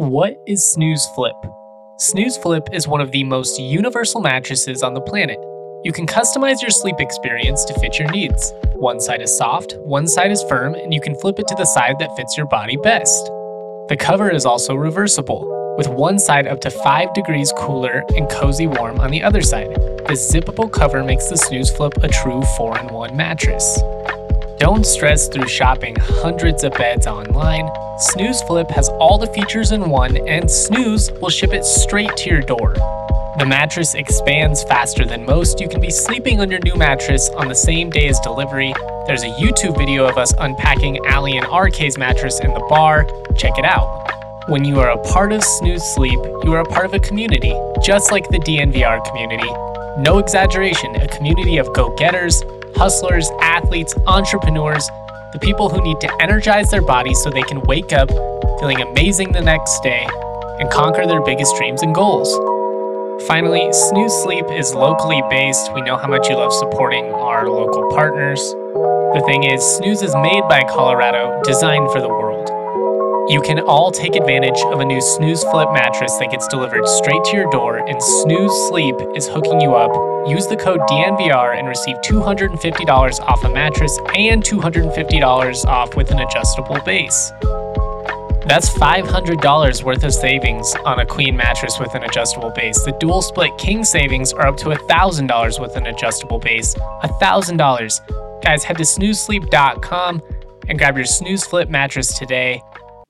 What is Snooze Flip? Snooze Flip is one of the most universal mattresses on the planet. You can customize your sleep experience to fit your needs. One side is soft, one side is firm, and you can flip it to the side that fits your body best. The cover is also reversible, with one side up to 5 degrees cooler and cozy warm on the other side. This zippable cover makes the Snooze Flip a true 4 in 1 mattress. Don't stress through shopping hundreds of beds online. Snooze Flip has all the features in one, and Snooze will ship it straight to your door. The mattress expands faster than most. You can be sleeping on your new mattress on the same day as delivery. There's a YouTube video of us unpacking Ali and RK's mattress in the bar. Check it out. When you are a part of Snooze Sleep, you are a part of a community, just like the DNVR community. No exaggeration, a community of go getters, hustlers, athletes, entrepreneurs, the people who need to energize their bodies so they can wake up feeling amazing the next day and conquer their biggest dreams and goals. Finally, Snooze Sleep is locally based. We know how much you love supporting our local partners. The thing is, Snooze is made by Colorado, designed for the world. You can all take advantage of a new Snooze Flip mattress that gets delivered straight to your door, and Snooze Sleep is hooking you up. Use the code DNVR and receive $250 off a mattress and $250 off with an adjustable base. That's $500 worth of savings on a queen mattress with an adjustable base. The dual split king savings are up to $1,000 with an adjustable base. $1,000. Guys, head to snoozesleep.com and grab your snooze flip mattress today.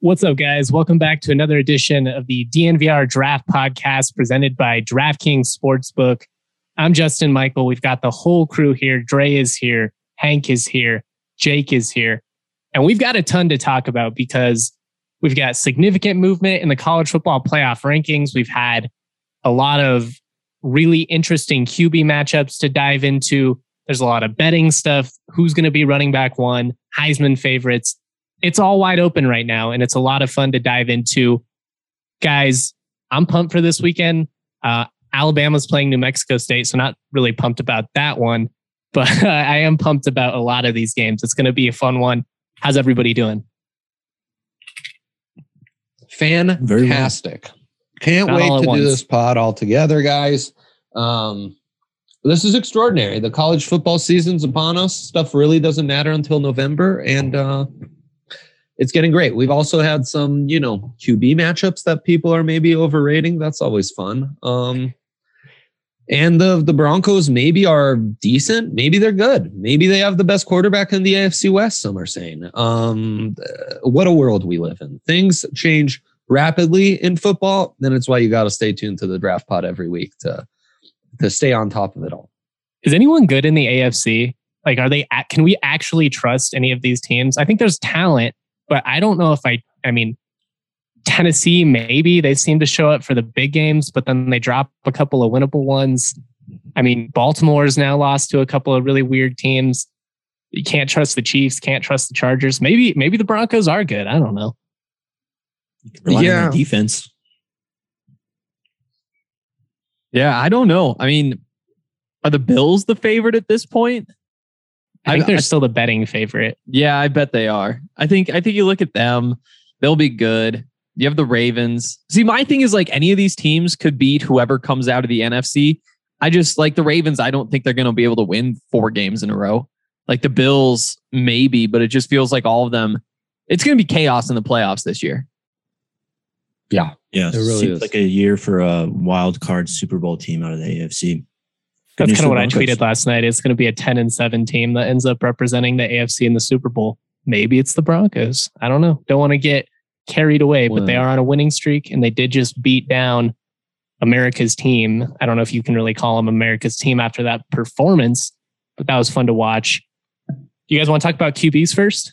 What's up, guys? Welcome back to another edition of the DNVR Draft Podcast presented by DraftKings Sportsbook. I'm Justin Michael. We've got the whole crew here. Dre is here. Hank is here. Jake is here. And we've got a ton to talk about because we've got significant movement in the college football playoff rankings. We've had a lot of really interesting QB matchups to dive into. There's a lot of betting stuff. Who's going to be running back one? Heisman favorites it's all wide open right now and it's a lot of fun to dive into. Guys, I'm pumped for this weekend. Uh, Alabama's playing New Mexico State, so not really pumped about that one, but I am pumped about a lot of these games. It's going to be a fun one. How's everybody doing? Fantastic. Well. Can't not wait to once. do this pod all together, guys. Um, this is extraordinary. The college football season's upon us. Stuff really doesn't matter until November. And uh, it's getting great. We've also had some, you know, QB matchups that people are maybe overrating. That's always fun. Um, and the the Broncos maybe are decent. Maybe they're good. Maybe they have the best quarterback in the AFC West. Some are saying. Um, what a world we live in. Things change rapidly in football. Then it's why you got to stay tuned to the draft pod every week to to stay on top of it all. Is anyone good in the AFC? Like, are they? Can we actually trust any of these teams? I think there's talent but I don't know if I, I mean, Tennessee, maybe they seem to show up for the big games, but then they drop a couple of winnable ones. I mean, Baltimore's now lost to a couple of really weird teams. You can't trust the Chiefs, can't trust the Chargers. Maybe, maybe the Broncos are good. I don't know. yeah. defense. Yeah, I don't know. I mean, are the Bills the favorite at this point? I think I, they're I, still the betting favorite. Yeah, I bet they are. I think I think you look at them, they'll be good. You have the Ravens. See, my thing is like any of these teams could beat whoever comes out of the NFC. I just like the Ravens, I don't think they're going to be able to win four games in a row. Like the Bills, maybe, but it just feels like all of them, it's going to be chaos in the playoffs this year. Yeah. Yeah. It really seems is. like a year for a wild card Super Bowl team out of the AFC. That's kind of what I tweeted last night. It's going to be a 10 and 7 team that ends up representing the AFC in the Super Bowl. Maybe it's the Broncos. I don't know. Don't want to get carried away, but they are on a winning streak and they did just beat down America's team. I don't know if you can really call them America's team after that performance, but that was fun to watch. You guys want to talk about QBs first?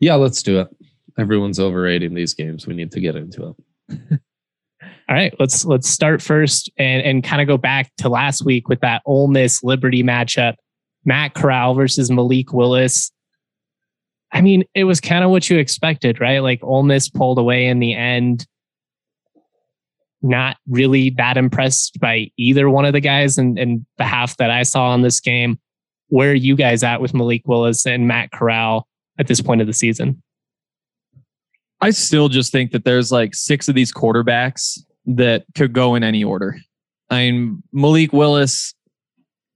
Yeah, let's do it. Everyone's overrating these games. We need to get into it. All right, let's let's start first and and kind of go back to last week with that Ole Miss Liberty matchup. Matt Corral versus Malik Willis. I mean, it was kind of what you expected, right? Like Ole Miss pulled away in the end. Not really that impressed by either one of the guys and, and the half that I saw on this game. Where are you guys at with Malik Willis and Matt Corral at this point of the season? I still just think that there's like six of these quarterbacks that could go in any order. I mean, Malik Willis,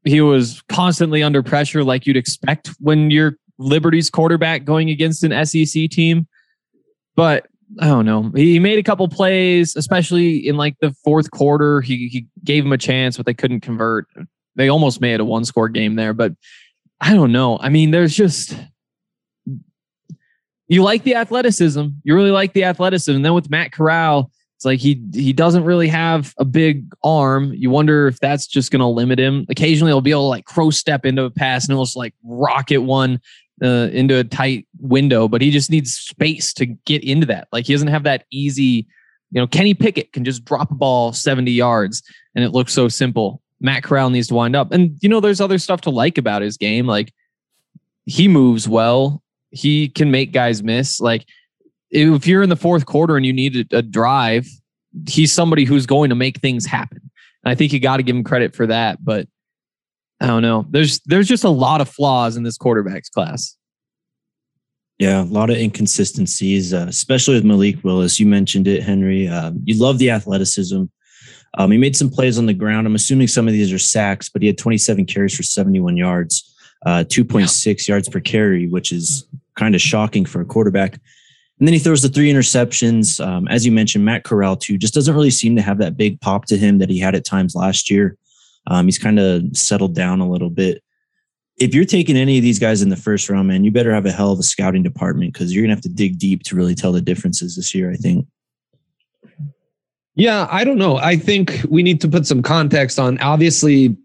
he was constantly under pressure, like you'd expect when you're Liberty's quarterback going against an SEC team. But I don't know. He made a couple plays, especially in like the fourth quarter. He, he gave him a chance, but they couldn't convert. They almost made a one score game there, but I don't know. I mean, there's just you like the athleticism. You really like the athleticism. And then with Matt Corral, it's like he he doesn't really have a big arm. You wonder if that's just going to limit him. Occasionally, he'll be able to like crow step into a pass and almost like rocket one uh, into a tight window, but he just needs space to get into that. Like he doesn't have that easy. You know, Kenny Pickett can just drop a ball 70 yards and it looks so simple. Matt Corral needs to wind up. And, you know, there's other stuff to like about his game. Like he moves well, he can make guys miss. Like if you're in the fourth quarter and you need a, drive, he's somebody who's going to make things happen. And I think you got to give him credit for that. But I don't know. There's there's just a lot of flaws in this quarterbacks class. Yeah, a lot of inconsistencies, uh, especially with Malik Willis. You mentioned it, Henry. Uh, you love the athleticism. Um, he made some plays on the ground. I'm assuming some of these are sacks, but he had 27 carries for 71 yards, uh, 2.6 yards per carry, which is kind of shocking for a quarterback. And then he throws the three interceptions. Um, as you mentioned, Matt Corral, too, just doesn't really seem to have that big pop to him that he had at times last year. Um, he's kind of settled down a little bit. If you're taking any of these guys in the first round, man, you better have a hell of a scouting department because you're going to have to dig deep to really tell the differences this year, I think. Yeah, I don't know. I think we need to put some context on obviously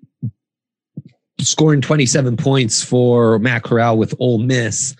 scoring 27 points for Matt Corral with Ole Miss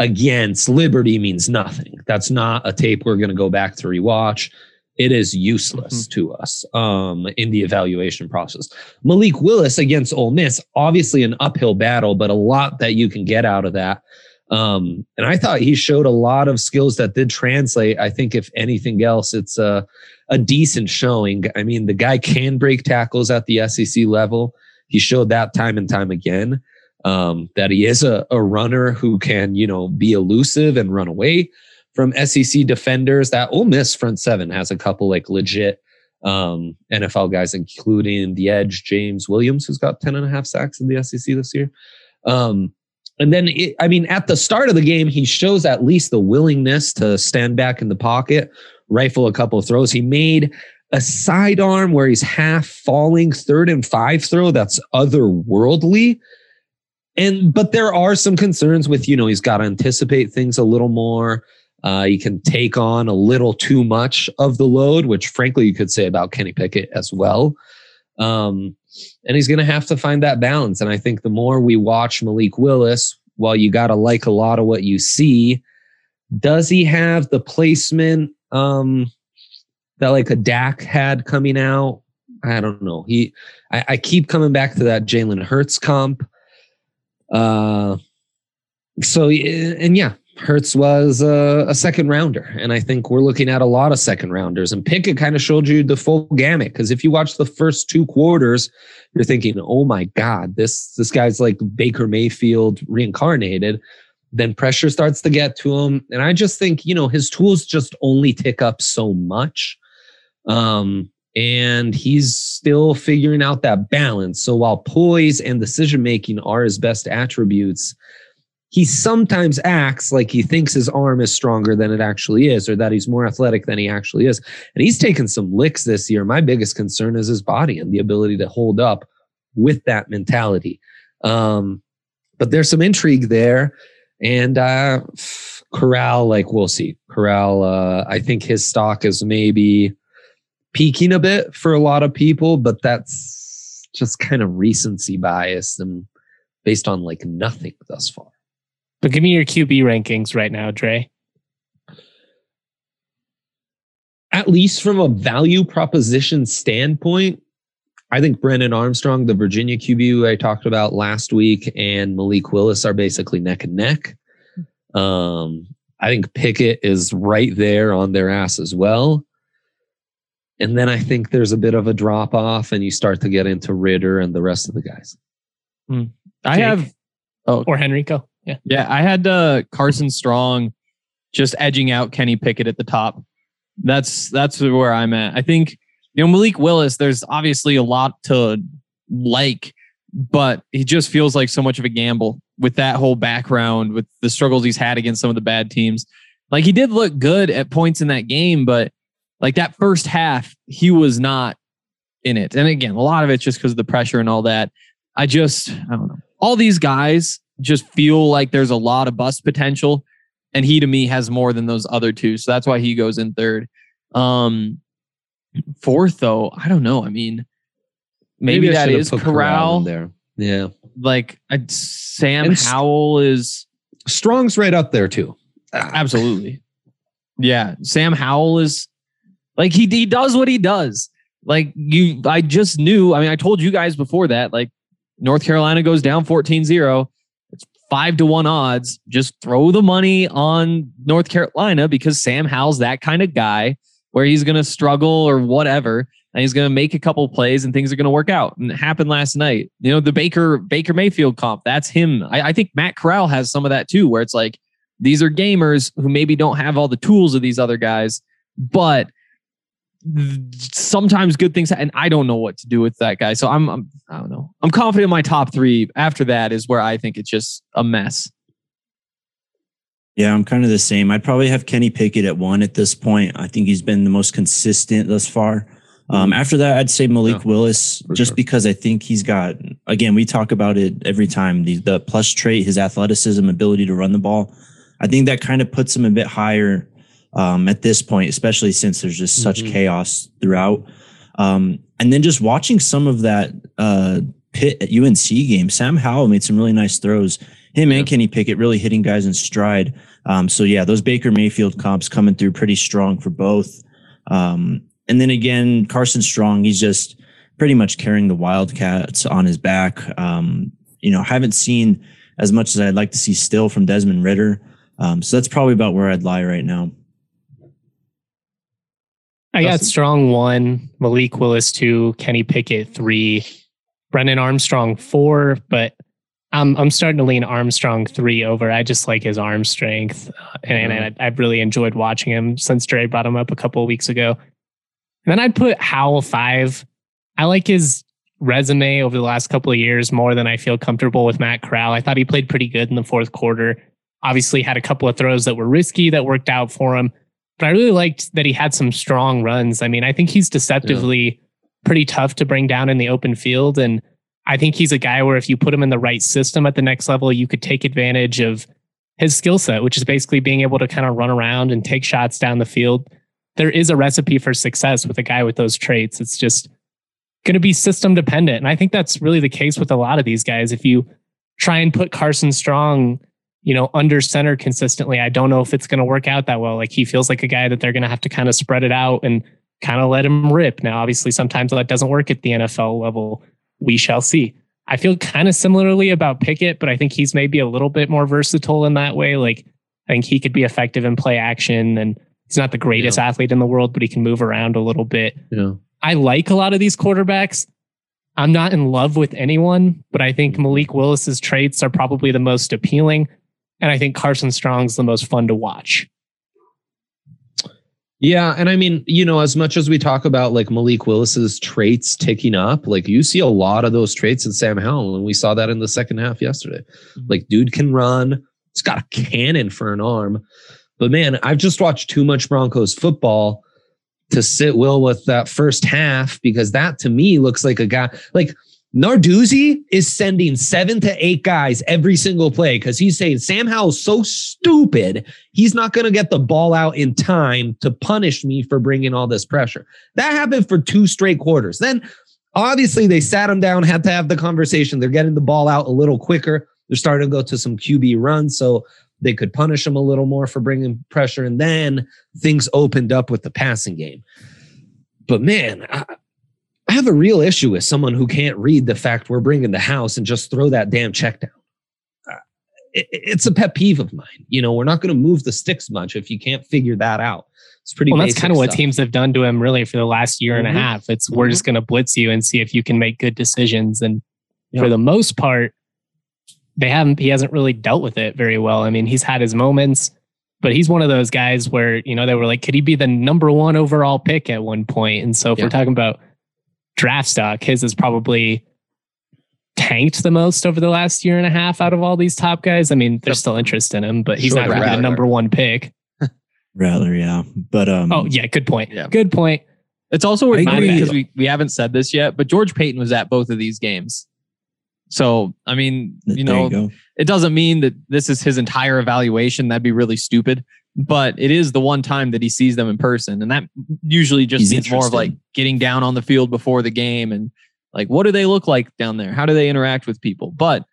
against Liberty means nothing. That's not a tape we're going to go back to rewatch. It is useless mm-hmm. to us um, in the evaluation process. Malik Willis against Ole Miss, obviously an uphill battle, but a lot that you can get out of that. Um, and I thought he showed a lot of skills that did translate. I think if anything else, it's a a decent showing. I mean, the guy can break tackles at the SEC level. He showed that time and time again. Um, that he is a, a runner who can, you know, be elusive and run away from SEC defenders. That Ole Miss front seven has a couple like legit um, NFL guys, including the edge James Williams, who's got 10 and a half sacks in the SEC this year. Um, and then, it, I mean, at the start of the game, he shows at least the willingness to stand back in the pocket, rifle a couple throws. He made a sidearm where he's half falling third and five throw that's otherworldly. And but there are some concerns with, you know, he's got to anticipate things a little more. Uh, he can take on a little too much of the load, which frankly you could say about Kenny Pickett as well. Um, and he's going to have to find that balance. And I think the more we watch Malik Willis, while you got to like a lot of what you see, does he have the placement um, that like a Dak had coming out. I don't know. He, I, I keep coming back to that Jalen Hurts comp. Uh, so and yeah, Hurts was a, a, second rounder, and I think we're looking at a lot of second rounders. And Pickett kind of showed you the full gamut because if you watch the first two quarters, you're thinking, "Oh my God, this this guy's like Baker Mayfield reincarnated." then pressure starts to get to him. And I just think, you know, his tools just only tick up so much. Um, and he's still figuring out that balance. So while poise and decision making are his best attributes, he sometimes acts like he thinks his arm is stronger than it actually is, or that he's more athletic than he actually is. And he's taken some licks this year. My biggest concern is his body and the ability to hold up with that mentality. Um, but there's some intrigue there. And uh, Corral, like we'll see. Corral, uh, I think his stock is maybe peaking a bit for a lot of people, but that's just kind of recency bias and based on like nothing thus far. But give me your QB rankings right now, Dre. At least from a value proposition standpoint, I think Brennan Armstrong, the Virginia QB I talked about last week, and Malik Willis are basically neck and neck. Um, I think Pickett is right there on their ass as well. And then I think there's a bit of a drop off, and you start to get into Ridder and the rest of the guys. Mm. I have, oh, or Henrico. Yeah. Yeah. I had uh, Carson Strong just edging out Kenny Pickett at the top. That's that's where I'm at. I think you know Malik Willis. There's obviously a lot to like, but he just feels like so much of a gamble with that whole background, with the struggles he's had against some of the bad teams. Like he did look good at points in that game, but like that first half, he was not in it. And again, a lot of it's just because of the pressure and all that. I just, I don't know. All these guys just feel like there's a lot of bust potential. And he to me has more than those other two. So that's why he goes in third. Um fourth though, I don't know. I mean, maybe, maybe that is Corral. Corral there. Yeah. Like Sam and Howell is Strong's right up there too. Absolutely. Yeah. Sam Howell is like he he does what he does. Like you I just knew, I mean, I told you guys before that, like North Carolina goes down 14-0. It's five to one odds. Just throw the money on North Carolina because Sam Howell's that kind of guy where he's gonna struggle or whatever. And he's going to make a couple plays and things are going to work out. And it happened last night. You know, the Baker Baker Mayfield comp, that's him. I, I think Matt Corral has some of that too, where it's like these are gamers who maybe don't have all the tools of these other guys, but sometimes good things and I don't know what to do with that guy. So I'm, I'm I don't know. I'm confident in my top 3. After that is where I think it's just a mess. Yeah, I'm kind of the same. I'd probably have Kenny Pickett at 1 at this point. I think he's been the most consistent thus far. Um, mm-hmm. after that, I'd say Malik yeah, Willis, just sure. because I think he's got, again, we talk about it every time the, the plus trait, his athleticism, ability to run the ball. I think that kind of puts him a bit higher um, at this point, especially since there's just such mm-hmm. chaos throughout. Um, and then just watching some of that uh, Pitt at UNC game, Sam Howell made some really nice throws. Him yeah. and Kenny Pickett really hitting guys in stride. Um, so yeah, those Baker Mayfield comps coming through pretty strong for both. Um, and then again, Carson Strong, he's just pretty much carrying the Wildcats on his back. Um, you know, haven't seen as much as I'd like to see still from Desmond Ridder. Um, so that's probably about where I'd lie right now. I got Strong one, Malik Willis two, Kenny Pickett three, Brennan Armstrong four, but I'm I'm starting to lean Armstrong three over. I just like his arm strength, uh, and, and I, have really enjoyed watching him since Dre brought him up a couple of weeks ago. And then I'd put Howell five. I like his resume over the last couple of years more than I feel comfortable with Matt Corral. I thought he played pretty good in the fourth quarter. Obviously, had a couple of throws that were risky that worked out for him, but I really liked that he had some strong runs. I mean, I think he's deceptively yeah. pretty tough to bring down in the open field. And I think he's a guy where if you put him in the right system at the next level, you could take advantage of his skill set, which is basically being able to kind of run around and take shots down the field. There is a recipe for success with a guy with those traits. It's just going to be system dependent. And I think that's really the case with a lot of these guys. If you try and put Carson Strong you know, under center consistently, I don't know if it's going to work out that well. Like he feels like a guy that they're going to have to kind of spread it out and kind of let him rip. Now, obviously, sometimes that doesn't work at the NFL level. We shall see. I feel kind of similarly about Pickett, but I think he's maybe a little bit more versatile in that way. Like I think he could be effective in play action and he's not the greatest yeah. athlete in the world, but he can move around a little bit. Yeah. I like a lot of these quarterbacks. I'm not in love with anyone, but I think mm-hmm. Malik Willis's traits are probably the most appealing. And I think Carson Strong's the most fun to watch. Yeah, and I mean, you know, as much as we talk about like Malik Willis's traits ticking up, like you see a lot of those traits in Sam Howell, and we saw that in the second half yesterday. Mm-hmm. Like, dude can run. He's got a cannon for an arm. But man, I've just watched too much Broncos football to sit well with that first half because that to me looks like a guy like Narduzzi is sending seven to eight guys every single play because he's saying Sam Howell's so stupid. He's not going to get the ball out in time to punish me for bringing all this pressure. That happened for two straight quarters. Then obviously they sat him down, had to have the conversation. They're getting the ball out a little quicker. They're starting to go to some QB runs. So they could punish him a little more for bringing pressure. And then things opened up with the passing game. But man, I, have a real issue with someone who can't read the fact we're bringing the house and just throw that damn check down. Uh, it, it's a pet peeve of mine. You know, we're not going to move the sticks much if you can't figure that out. It's pretty. Well, that's kind of what teams have done to him really for the last year mm-hmm. and a mm-hmm. half. It's mm-hmm. we're just going to blitz you and see if you can make good decisions. And for the most part, they haven't. He hasn't really dealt with it very well. I mean, he's had his moments. but he's one of those guys where, you know, they were like, could he be the number one overall pick at one point? And so if yeah. we're talking about draft stock, his is probably tanked the most over the last year and a half out of all these top guys. I mean, there's still interest in him, but he's sure, not going to be the number one pick. Rattler, yeah. But um Oh yeah, good point. Yeah. Good point. It's also worth noting because we, we haven't said this yet, but George Paton was at both of these games. So I mean, you know, you it doesn't mean that this is his entire evaluation. That'd be really stupid. But it is the one time that he sees them in person. And that usually just He's means more of like getting down on the field before the game and like what do they look like down there? How do they interact with people? But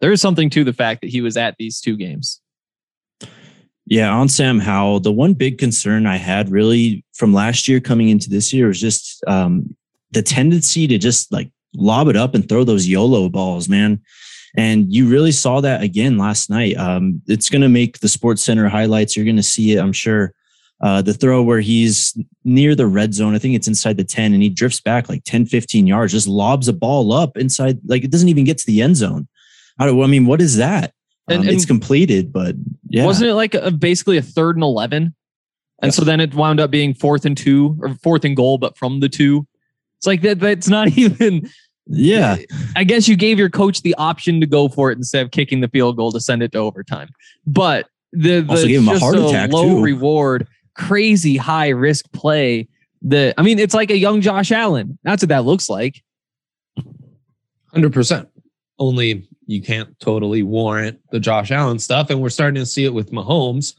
there is something to the fact that he was at these two games. Yeah, on Sam Howell, the one big concern I had really from last year coming into this year was just um, the tendency to just like lob it up and throw those YOLO balls, man. And you really saw that again last night. Um, it's going to make the Sports Center highlights. You're going to see it, I'm sure. Uh, the throw where he's near the red zone, I think it's inside the 10, and he drifts back like 10, 15 yards, just lobs a ball up inside, like it doesn't even get to the end zone. I, I mean, what is that? Um, and, and, it's completed, but yeah. Wasn't it like a, basically a third and 11? And yes. so then it wound up being fourth and two or fourth and goal, but from the two. It's like that. That's not even. Yeah. I guess you gave your coach the option to go for it instead of kicking the field goal to send it to overtime. But the, the also gave him a heart attack low too. reward, crazy high risk play. The I mean, it's like a young Josh Allen. That's what that looks like. Hundred percent. Only you can't totally warrant the Josh Allen stuff. And we're starting to see it with Mahomes,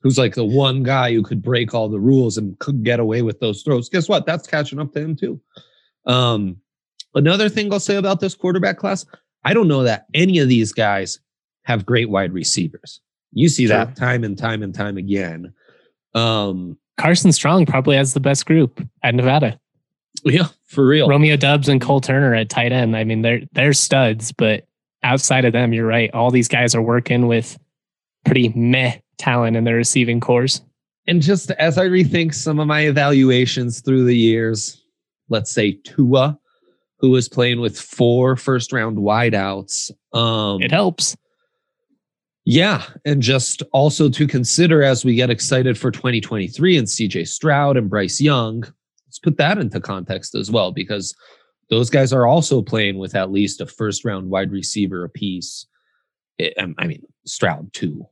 who's like the one guy who could break all the rules and could get away with those throws. Guess what? That's catching up to him too. Um, another thing I'll say about this quarterback class, I don't know that any of these guys have great wide receivers. You see sure. that time and time and time again. Um, Carson Strong probably has the best group at Nevada. Yeah, for real. Romeo Doubs and Cole Turner at tight end. I mean, they're they're studs, but outside of them, you're right. All these guys are working with pretty meh talent in their receiving corps. And just as I rethink some of my evaluations through the years, let's say Tua, who was playing with four first round wideouts. Um, it helps. Yeah. And just also to consider as we get excited for 2023 and CJ Stroud and Bryce Young, let's put that into context as well, because those guys are also playing with at least a first round wide receiver apiece. It, I mean, Stroud too,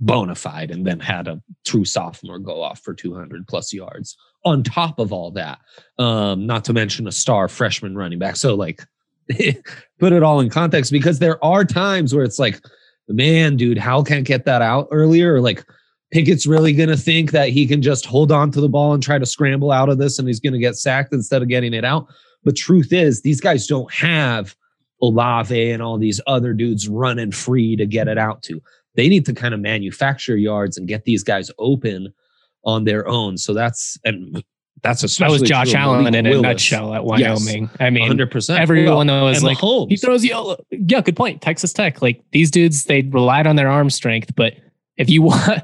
bona fide, and then had a true sophomore go off for 200 plus yards on top of all that. Um, not to mention a star freshman running back. So, like, put it all in context because there are times where it's like, man, dude, how can I get that out earlier? Or like, Pickett's really going to think that he can just hold on to the ball and try to scramble out of this and he's going to get sacked instead of getting it out. But truth is, these guys don't have Olave and all these other dudes running free to get it out to. They need to kind of manufacture yards and get these guys open on their own. So that's and that's a that was Josh Allen in a nutshell at Wyoming. Yes, I mean, 100%. Everyone well, was like, Mahomes. he throws you. Yeah, good point. Texas Tech, like these dudes, they relied on their arm strength. But if you want,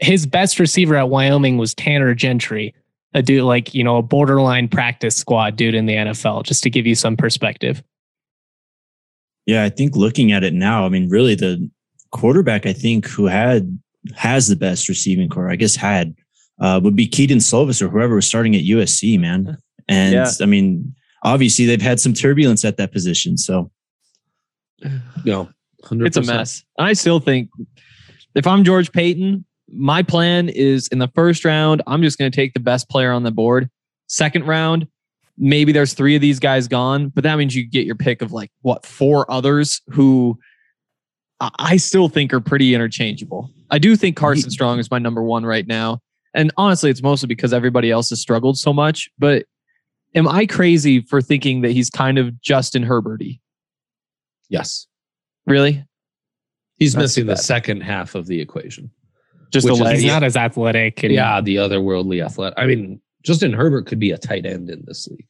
his best receiver at Wyoming was Tanner Gentry, a dude like, you know, a borderline practice squad dude in the NFL, just to give you some perspective. Yeah, I think looking at it now, I mean, really the quarterback I think who had has the best receiving corps, I guess had uh, would be Kedon Slovis or whoever was starting at USC, man. And yeah. I mean, obviously they've had some turbulence at that position. So no, 100%. it's a mess. I still think if I'm George Paton, my plan is in the first round, I'm just going to take the best player on the board. Second round, maybe there's three of these guys gone, but that means you get your pick of like what four others who I still think are pretty interchangeable. I do think Carson Strong is my number one right now. And honestly, it's mostly because everybody else has struggled so much. But am I crazy for thinking that he's kind of Justin Herberty? Yes. Really? He's That's missing the second half of the equation. Just the legs. He's not as athletic. And, yeah, the otherworldly athletic. I mean, Justin Herbert could be a tight end in this league.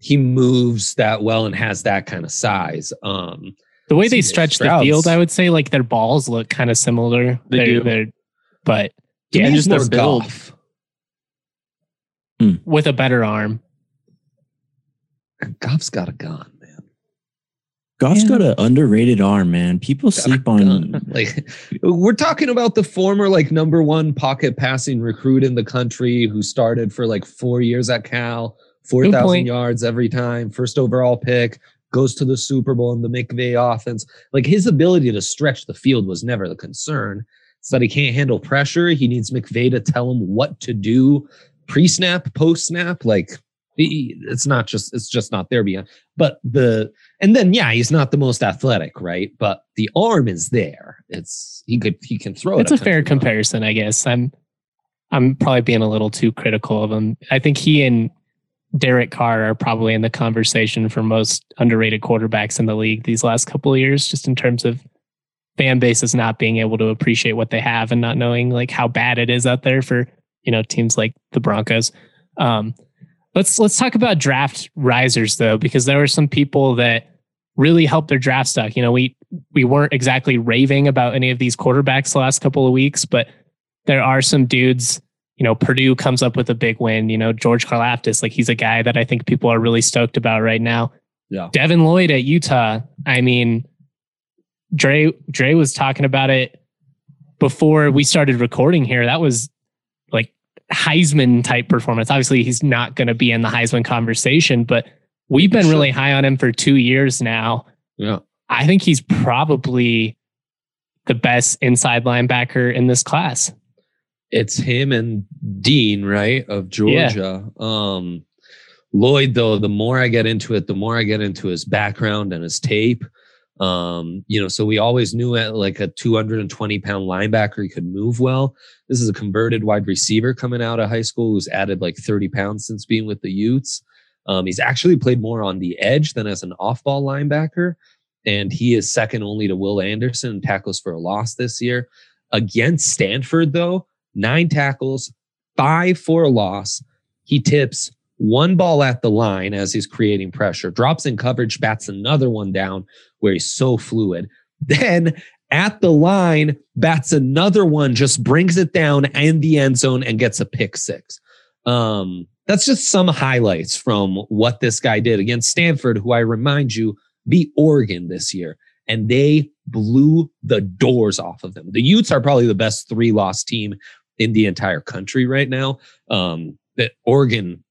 He moves that well and has that kind of size. Um, the way they stretch Stroud's, the field, I would say, like their balls look kind of similar. They they're, do, they're, but yeah, just their build golf. Hmm. with a better arm. And Goff's got a gun, man. Goff's yeah. got an underrated arm, man. People sleep on like we're talking about the former like number one pocket passing recruit in the country who started for like four years at Cal, four thousand yards every time, first overall pick, goes to the Super Bowl in the McVay offense. Like his ability to stretch the field was never the concern. It's that he can't handle pressure. He needs McVay to tell him what to do pre-snap, post-snap. Like it's not just it's just not there beyond but the and then yeah he's not the most athletic right? But the arm is there. It's he could he can throw it's it a fair comparison i guess. I'm i'm probably being a little too critical of him. I think he and derek carr are probably in the conversation for most underrated quarterbacks in the league these last couple of years just in terms of fan bases not being able to appreciate what they have and not knowing like how bad it is out there for you know teams like the broncos um Let's let's talk about draft risers though, because there were some people that really helped their draft stock. You know, we we weren't exactly raving about any of these quarterbacks the last couple of weeks, but there are some dudes. You know, Purdue comes up with a big win. You know, George Karlaftis, like he's a guy that I think people are really stoked about right now. Yeah. Devin Lloyd at Utah. I mean, Dre Dre was talking about it before we started recording here. That was like Heisman type performance. Obviously, he's not going to be in the Heisman conversation, but we've been really high on him for two years now. Yeah. I think he's probably the best inside linebacker in this class. It's him and Dean, right? Of Georgia. Yeah. Um, Lloyd, though, the more I get into it, the more I get into his background and his tape. Um, you know, so we always knew at like a 220 pound linebacker, he could move well. This is a converted wide receiver coming out of high school who's added like 30 pounds since being with the Utes. Um, he's actually played more on the edge than as an off ball linebacker. And he is second only to Will Anderson in tackles for a loss this year. Against Stanford, though, nine tackles, five for a loss. He tips one ball at the line as he's creating pressure, drops in coverage, bats another one down where he's so fluid. Then at the line, bats another one, just brings it down in the end zone and gets a pick six. Um, that's just some highlights from what this guy did against Stanford, who I remind you beat Oregon this year, and they blew the doors off of them. The Utes are probably the best three loss team in the entire country right now. Um, that Oregon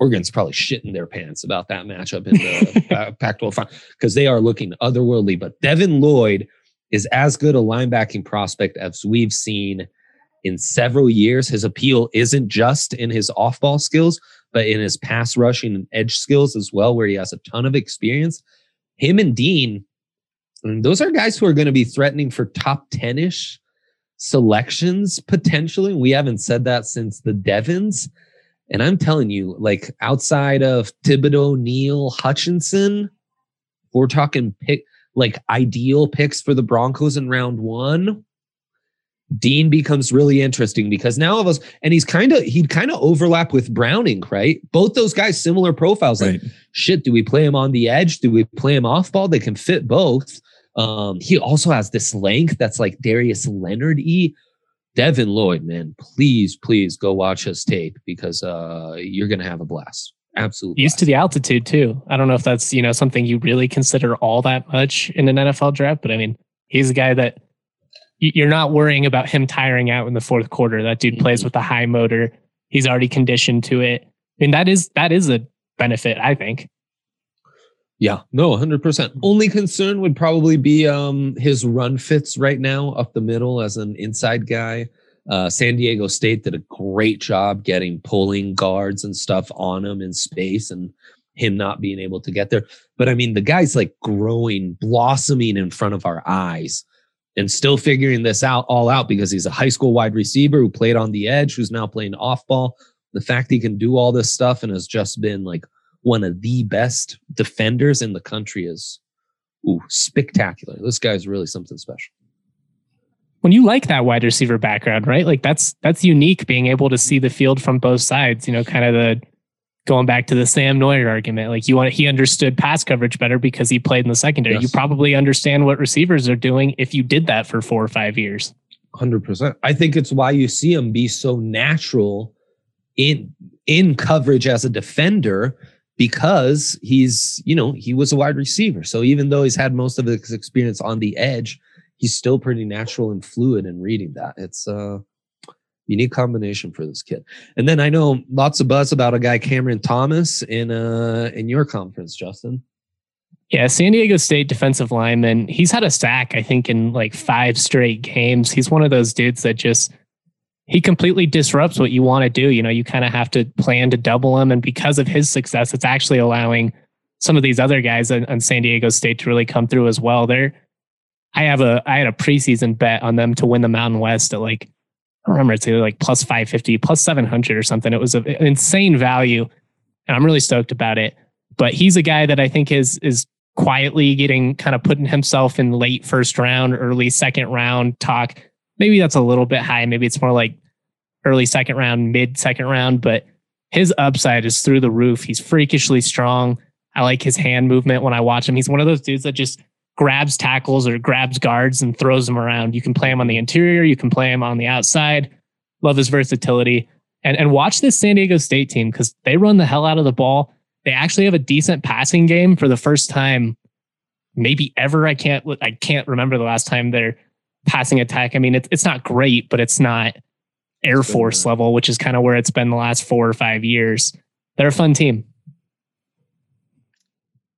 Oregon's probably shitting their pants about that matchup in the Pac-12 final because they are looking otherworldly. But Devin Lloyd is as good a linebacking prospect as we've seen in several years. His appeal isn't just in his off-ball skills, but in his pass rushing and edge skills as well, where he has a ton of experience. Him and Dean, those are guys who are going to be threatening for top 10-ish selections potentially. We haven't said that since the Devins. And I'm telling you, like outside of Thibodeaux, Neal, Hutchinson, we're talking pick like ideal picks for the Broncos in round one. Dean becomes really interesting because now of us, and he's kind of he'd kind of overlap with Browning, right? Both those guys similar profiles. Right. Like, shit, do we play him on the edge? Do we play him off ball? They can fit both. Um, he also has this length that's like Darius Leonard e, Devin Lloyd, man, please, please go watch his tape because uh, you're going to have a blast. Absolutely. Used to the altitude too. I don't know if that's, you know, something you really consider all that much in an NFL draft, but I mean, he's a guy that you're not worrying about him tiring out in the fourth quarter. That dude mm-hmm. plays with a high motor. He's already conditioned to it. I mean, that is that is a benefit, I think. Yeah, no, 100%. Only concern would probably be um, his run fits right now up the middle as an inside guy. Uh, San Diego State did a great job getting pulling guards and stuff on him in space and him not being able to get there. But I mean, the guy's like growing, blossoming in front of our eyes and still figuring this out all out because he's a high school wide receiver who played on the edge, who's now playing off ball. The fact he can do all this stuff and has just been like one of the best defenders in the country is ooh, spectacular. This guy's really something special. When you like that wide receiver background, right? Like that's that's unique being able to see the field from both sides, you know, kind of the going back to the Sam Noyer argument. Like you want he understood pass coverage better because he played in the secondary. Yes. You probably understand what receivers are doing if you did that for 4 or 5 years. 100%. I think it's why you see him be so natural in in coverage as a defender because he's, you know, he was a wide receiver. So even though he's had most of his experience on the edge, he's still pretty natural and fluid in reading that. It's a unique combination for this kid. And then I know lots of buzz about a guy Cameron Thomas in uh in your conference, Justin. Yeah, San Diego State defensive lineman. He's had a sack, I think, in like five straight games. He's one of those dudes that just he completely disrupts what you want to do. You know, you kind of have to plan to double him. And because of his success, it's actually allowing some of these other guys on, on San Diego State to really come through as well. They're I have a I had a preseason bet on them to win the Mountain West at like I remember it's either like plus 550, plus 700 or something. It was an insane value. And I'm really stoked about it. But he's a guy that I think is is quietly getting kind of putting himself in late first round, early second round talk. Maybe that's a little bit high. Maybe it's more like early second round, mid second round, but his upside is through the roof. He's freakishly strong. I like his hand movement when I watch him. He's one of those dudes that just grabs tackles or grabs guards and throws them around. You can play him on the interior, you can play him on the outside. Love his versatility. And and watch this San Diego State team because they run the hell out of the ball. They actually have a decent passing game for the first time, maybe ever. I can't I can't remember the last time their passing attack. I mean, it's it's not great, but it's not Air Force level, which is kind of where it's been the last four or five years. They're a fun team.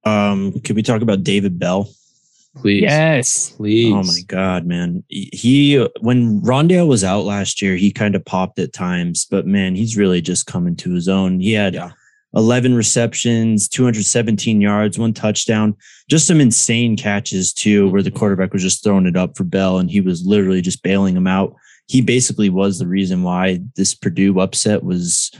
Um, can we talk about David Bell? Please. Yes. Please. Oh my God, man. He, when Rondale was out last year, he kind of popped at times, but man, he's really just coming to his own. He had yeah. 11 receptions, 217 yards, one touchdown, just some insane catches too, where the quarterback was just throwing it up for Bell and he was literally just bailing him out. He basically was the reason why this Purdue upset was.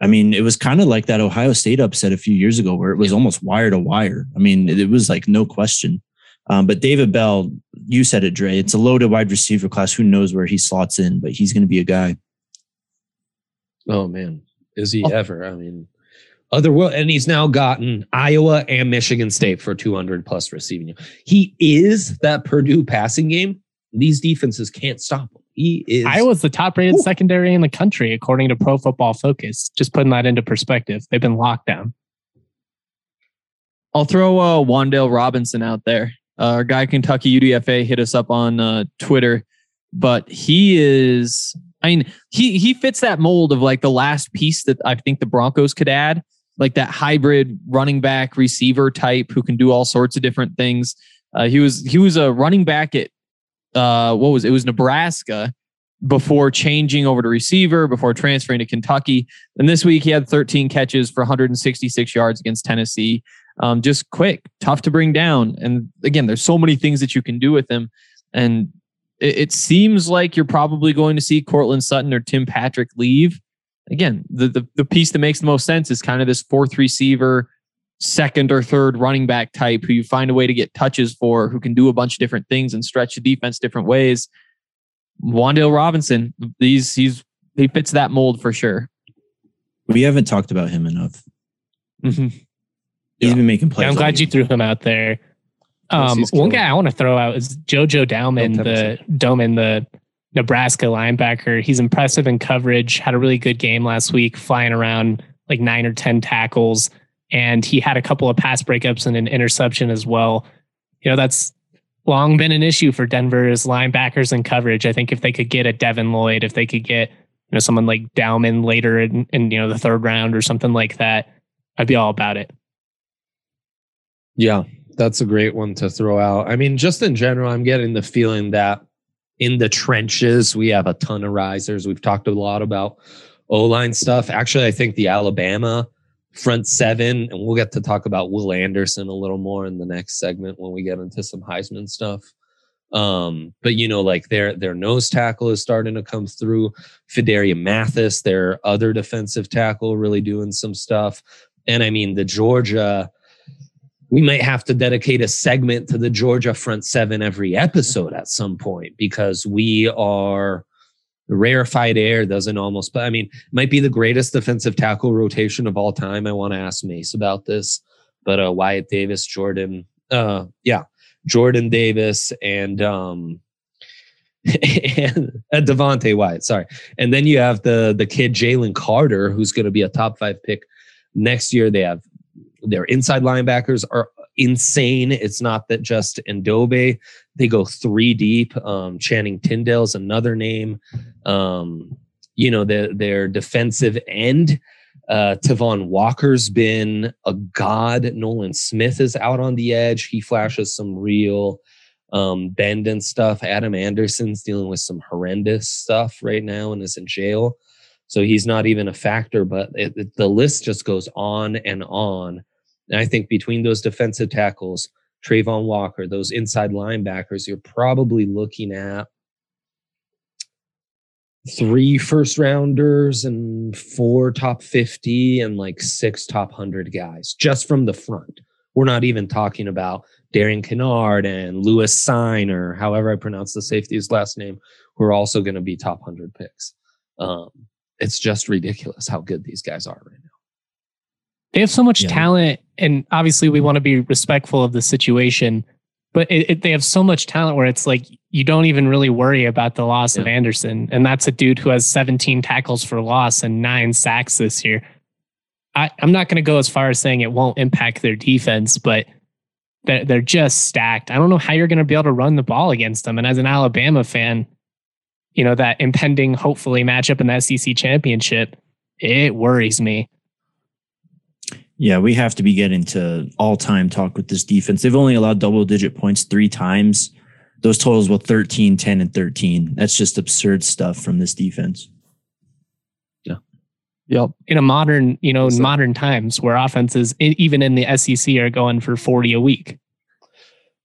I mean, it was kind of like that Ohio State upset a few years ago where it was almost wire to wire. I mean, it was like no question. Um, but David Bell, you said it, Dre. It's a loaded wide receiver class. Who knows where he slots in, but he's going to be a guy. Oh man, is he oh. ever? I mean, other world, and he's now gotten Iowa and Michigan State for 200 plus receiving. He is that Purdue passing game. These defenses can't stop him. He is. Iowa's the top rated secondary in the country, according to Pro Football Focus. Just putting that into perspective, they've been locked down. I'll throw uh, Wan'Dale Robinson out there. Uh, our guy Kentucky UDFA hit us up on uh, Twitter, but he is. I mean, he he fits that mold of like the last piece that I think the Broncos could add, like that hybrid running back receiver type who can do all sorts of different things. Uh, he was he was a running back at uh, what was it? it was Nebraska before changing over to receiver before transferring to Kentucky. And this week he had 13 catches for 166 yards against Tennessee um, just quick, tough to bring down. And again, there's so many things that you can do with him. And it, it seems like you're probably going to see Courtland Sutton or Tim Patrick leave. Again, the, the, the piece that makes the most sense is kind of this fourth receiver, second or third running back type who you find a way to get touches for, who can do a bunch of different things and stretch the defense different ways. Wan'Dale Robinson, these he's he fits that mold for sure. We haven't talked about him enough. Mm-hmm. He's yeah. been making plays. Yeah, I'm glad you threw him out there. Um, one guy I want to throw out is JoJo Domann, the Domann, the Nebraska linebacker. He's impressive in coverage. Had a really good game last week, flying around like nine or ten tackles, and he had a couple of pass breakups and an interception as well. You know, that's long been an issue for Denver's linebackers and coverage. I think if they could get a Devin Lloyd, if they could get you know someone like Domann later in, in you know the third round or something like that, I'd be all about it. Yeah, that's a great one to throw out. I mean, just in general, I'm getting the feeling that in the trenches, we have a ton of risers. We've talked a lot about O line stuff. Actually, I think the Alabama front seven, and we'll get to talk about Will Anderson a little more in the next segment when we get into some Heisman stuff. Um, but you know, like their their nose tackle is starting to come through. Phidarian Mathis, their other defensive tackle, really doing some stuff. And I mean, the Georgia we might have to dedicate a segment to the Georgia front seven every episode at some point because we are rarefied air doesn't almost but I mean might be the greatest defensive tackle rotation of all time. I want to ask Mace about this. But uh Wyatt Davis, Jordan, uh yeah, Jordan Davis and um and uh, Devonte Wyatt, sorry. And then you have the the kid Jalen Carter, who's going to be a top five pick next year. They have their inside linebackers are insane. It's not that just Edobe, they go three deep. Um, Channing Tindall's another name. Um, you know, the, their defensive end. Uh, Travon Walker's been a god. Nolan Smith is out on the edge. He flashes some real um, bend and stuff. Adam Anderson's dealing with some horrendous stuff right now and is in jail. So he's not even a factor, but it, it, the list just goes on and on. And I think between those defensive tackles, Travon Walker, those inside linebackers, you're probably looking at three first rounders and four top 50 and like six top 100 guys just from the front. We're not even talking about Darian Kinnard and Lewis Cine or however I pronounce the safety's last name, who are also going to be top 100 picks. Um, it's just ridiculous how good these guys are right now. They have so much yeah. talent, and obviously, we want to be respectful of the situation. But it, it, they have so much talent where it's like you don't even really worry about the loss yeah. of Anderson, and that's a dude who has 17 tackles for loss and nine sacks this year. I, I'm not going to go as far as saying it won't impact their defense, but they're, they're just stacked. I don't know how you're going to be able to run the ball against them. And as an Alabama fan, you know, that impending, hopefully, matchup in the SEC championship, it worries me. Yeah, we have to be getting to all time talk with this defense. They've only allowed double digit points three times. Those totals were 13, 10, and 13. That's just absurd stuff from this defense. Yeah. Yep. In a modern, you know, so, modern times where offenses, even in the SEC, are going for 40 a week.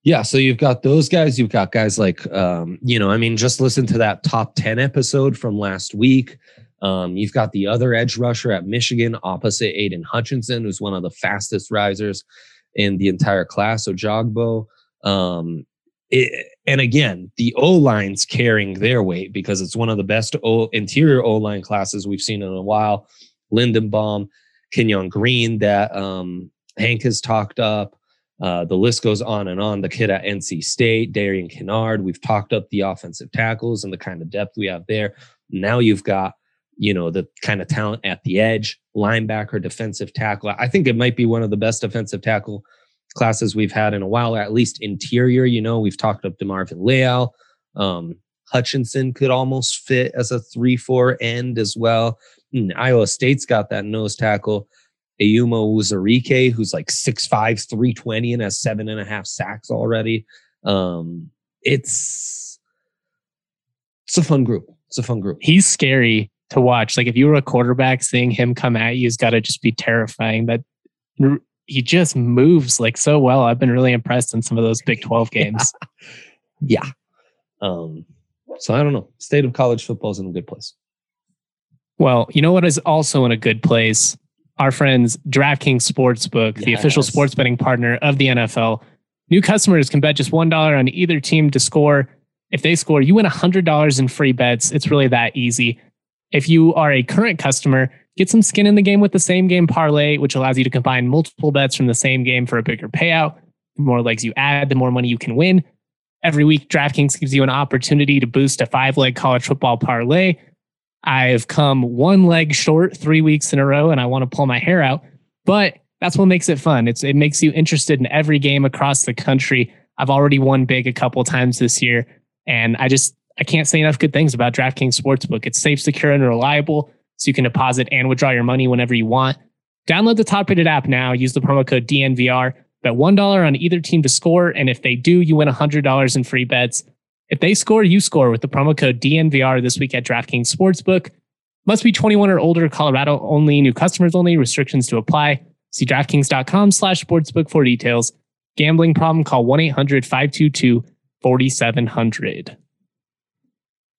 Yeah, so you've got those guys. You've got guys like, um, you know, I mean, just listen to that top 10 episode from last week. Um, you've got the other edge rusher at Michigan opposite Aidan Hutchinson, who's one of the fastest risers in the entire class. So Ojabo. Um, it, and again, the O line's carrying their weight because it's one of the best o, interior O line classes we've seen in a while. Linderbaum, Kenyon Green, that um, Hank has talked up. Uh, the list goes on and on. The kid at NC State, Darian Kinnard, we've talked up the offensive tackles and the kind of depth we have there. Now you've got, you know, the kind of talent at the edge, linebacker, defensive tackle. I think it might be one of the best defensive tackle classes we've had in a while, at least interior. You know, we've talked up DeMarvin Leal. Um, Hutchinson could almost fit as a 3 4 end as well. And hmm, Iowa State's got that nose tackle. Eyioma Uwazurike, who's like 6'5, 320 and has seven and a half sacks already. Um, it's it's a fun group. It's a fun group. He's scary to watch. Like if you were a quarterback, seeing him come at you has got to just be terrifying. That he just moves like so well. I've been really impressed in some of those Big 12 games. yeah. yeah. Um, so I don't know. State of college football is in a good place. Well, you know what is also in a good place? our friends DraftKings Sportsbook, yes. the official sports betting partner of the NFL. New customers can bet just $1 on either team to score. If they score, you win $100 in free bets. It's really that easy. If you are a current customer, get some skin in the game with the same game parlay, which allows you to combine multiple bets from the same game for a bigger payout. The more legs you add, the more money you can win. Every week, DraftKings gives you an opportunity to boost a five leg college football parlay I've come one leg short three weeks in a row and I want to pull my hair out. But that's what makes it fun. It's it makes you interested in every game across the country. I've already won big a couple times this year, and I just I can't say enough good things about DraftKings Sportsbook. It's safe, secure, and reliable, so you can deposit and withdraw your money whenever you want. Download the top-rated app now. Use the promo code DNVR. Bet one dollar on either team to score, and if they do, you win hundred dollars in free bets. If they score, you score with the promo code DNVR this week at DraftKings Sportsbook. Must be 21 or older, Colorado only, new customers only, restrictions to apply. See DraftKings.com slash sportsbook for details. Gambling problem, call 1 800 522 4700.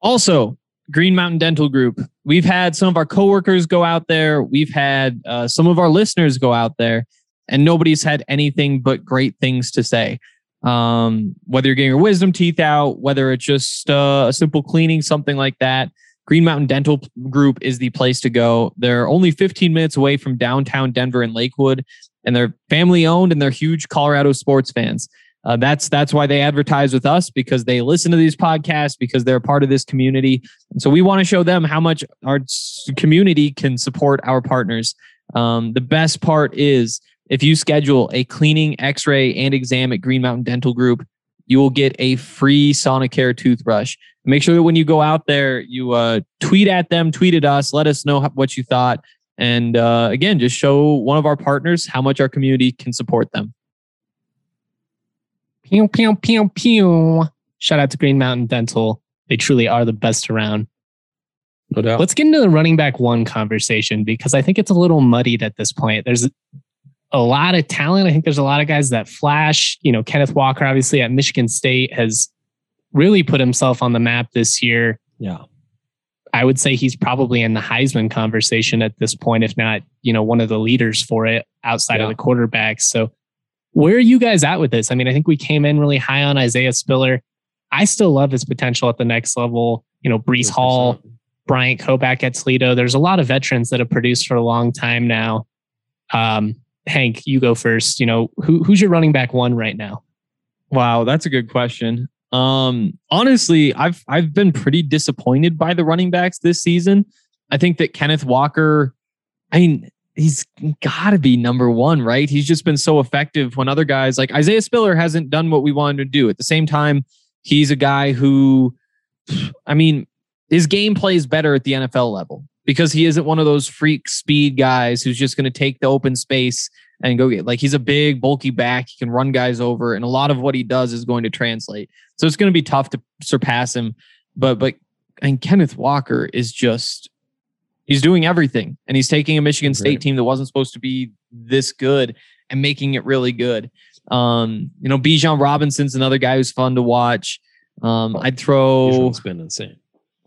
Also, Green Mountain Dental Group. We've had some of our coworkers go out there. We've had uh, some of our listeners go out there, and nobody's had anything but great things to say um, whether you're getting your wisdom teeth out, whether it's just uh, a simple cleaning, something like that. Green Mountain Dental Group is the place to go. They're only 15 minutes away from downtown Denver and Lakewood, and they're family owned and they're huge Colorado sports fans. Uh, that's that's why they advertise with us because they listen to these podcasts because they're part of this community. And so we want to show them how much our community can support our partners. Um, the best part is if you schedule a cleaning, x ray, and exam at Green Mountain Dental Group, you will get a free Sonicare toothbrush. Make sure that when you go out there, you uh, tweet at them, tweet at us, let us know what you thought. And uh, again, just show one of our partners how much our community can support them. Pew, pew, pew, pew. Shout out to Green Mountain Dental. They truly are the best around. No doubt. Let's get into the running back one conversation because I think it's a little muddied at this point. There's a lot of talent. I think there's a lot of guys that flash. You know, Kenneth Walker, obviously at Michigan State, has really put himself on the map this year. Yeah. I would say he's probably in the Heisman conversation at this point, if not, you know, one of the leaders for it outside yeah. of the quarterbacks. So, where are you guys at with this? I mean, I think we came in really high on Isaiah Spiller. I still love his potential at the next level. You know, Breece 100%. Hall, Bryant Koback at Toledo. There's a lot of veterans that have produced for a long time now. Um, Hank, you go first. You know, who, who's your running back one right now? Wow, that's a good question. Um, honestly, I've I've been pretty disappointed by the running backs this season. I think that Kenneth Walker, I mean, he's got to be number one, right? He's just been so effective when other guys like Isaiah Spiller hasn't done what we wanted to do. At the same time, he's a guy who, I mean, his game plays better at the NFL level because he isn't one of those freak speed guys who's just going to take the open space and go get like he's a big bulky back he can run guys over and a lot of what he does is going to translate so it's going to be tough to surpass him but but and Kenneth Walker is just he's doing everything and he's taking a Michigan State team that wasn't supposed to be this good and making it really good um you know Bijan Robinson's another guy who's fun to watch um I'd throw Bijan's been insane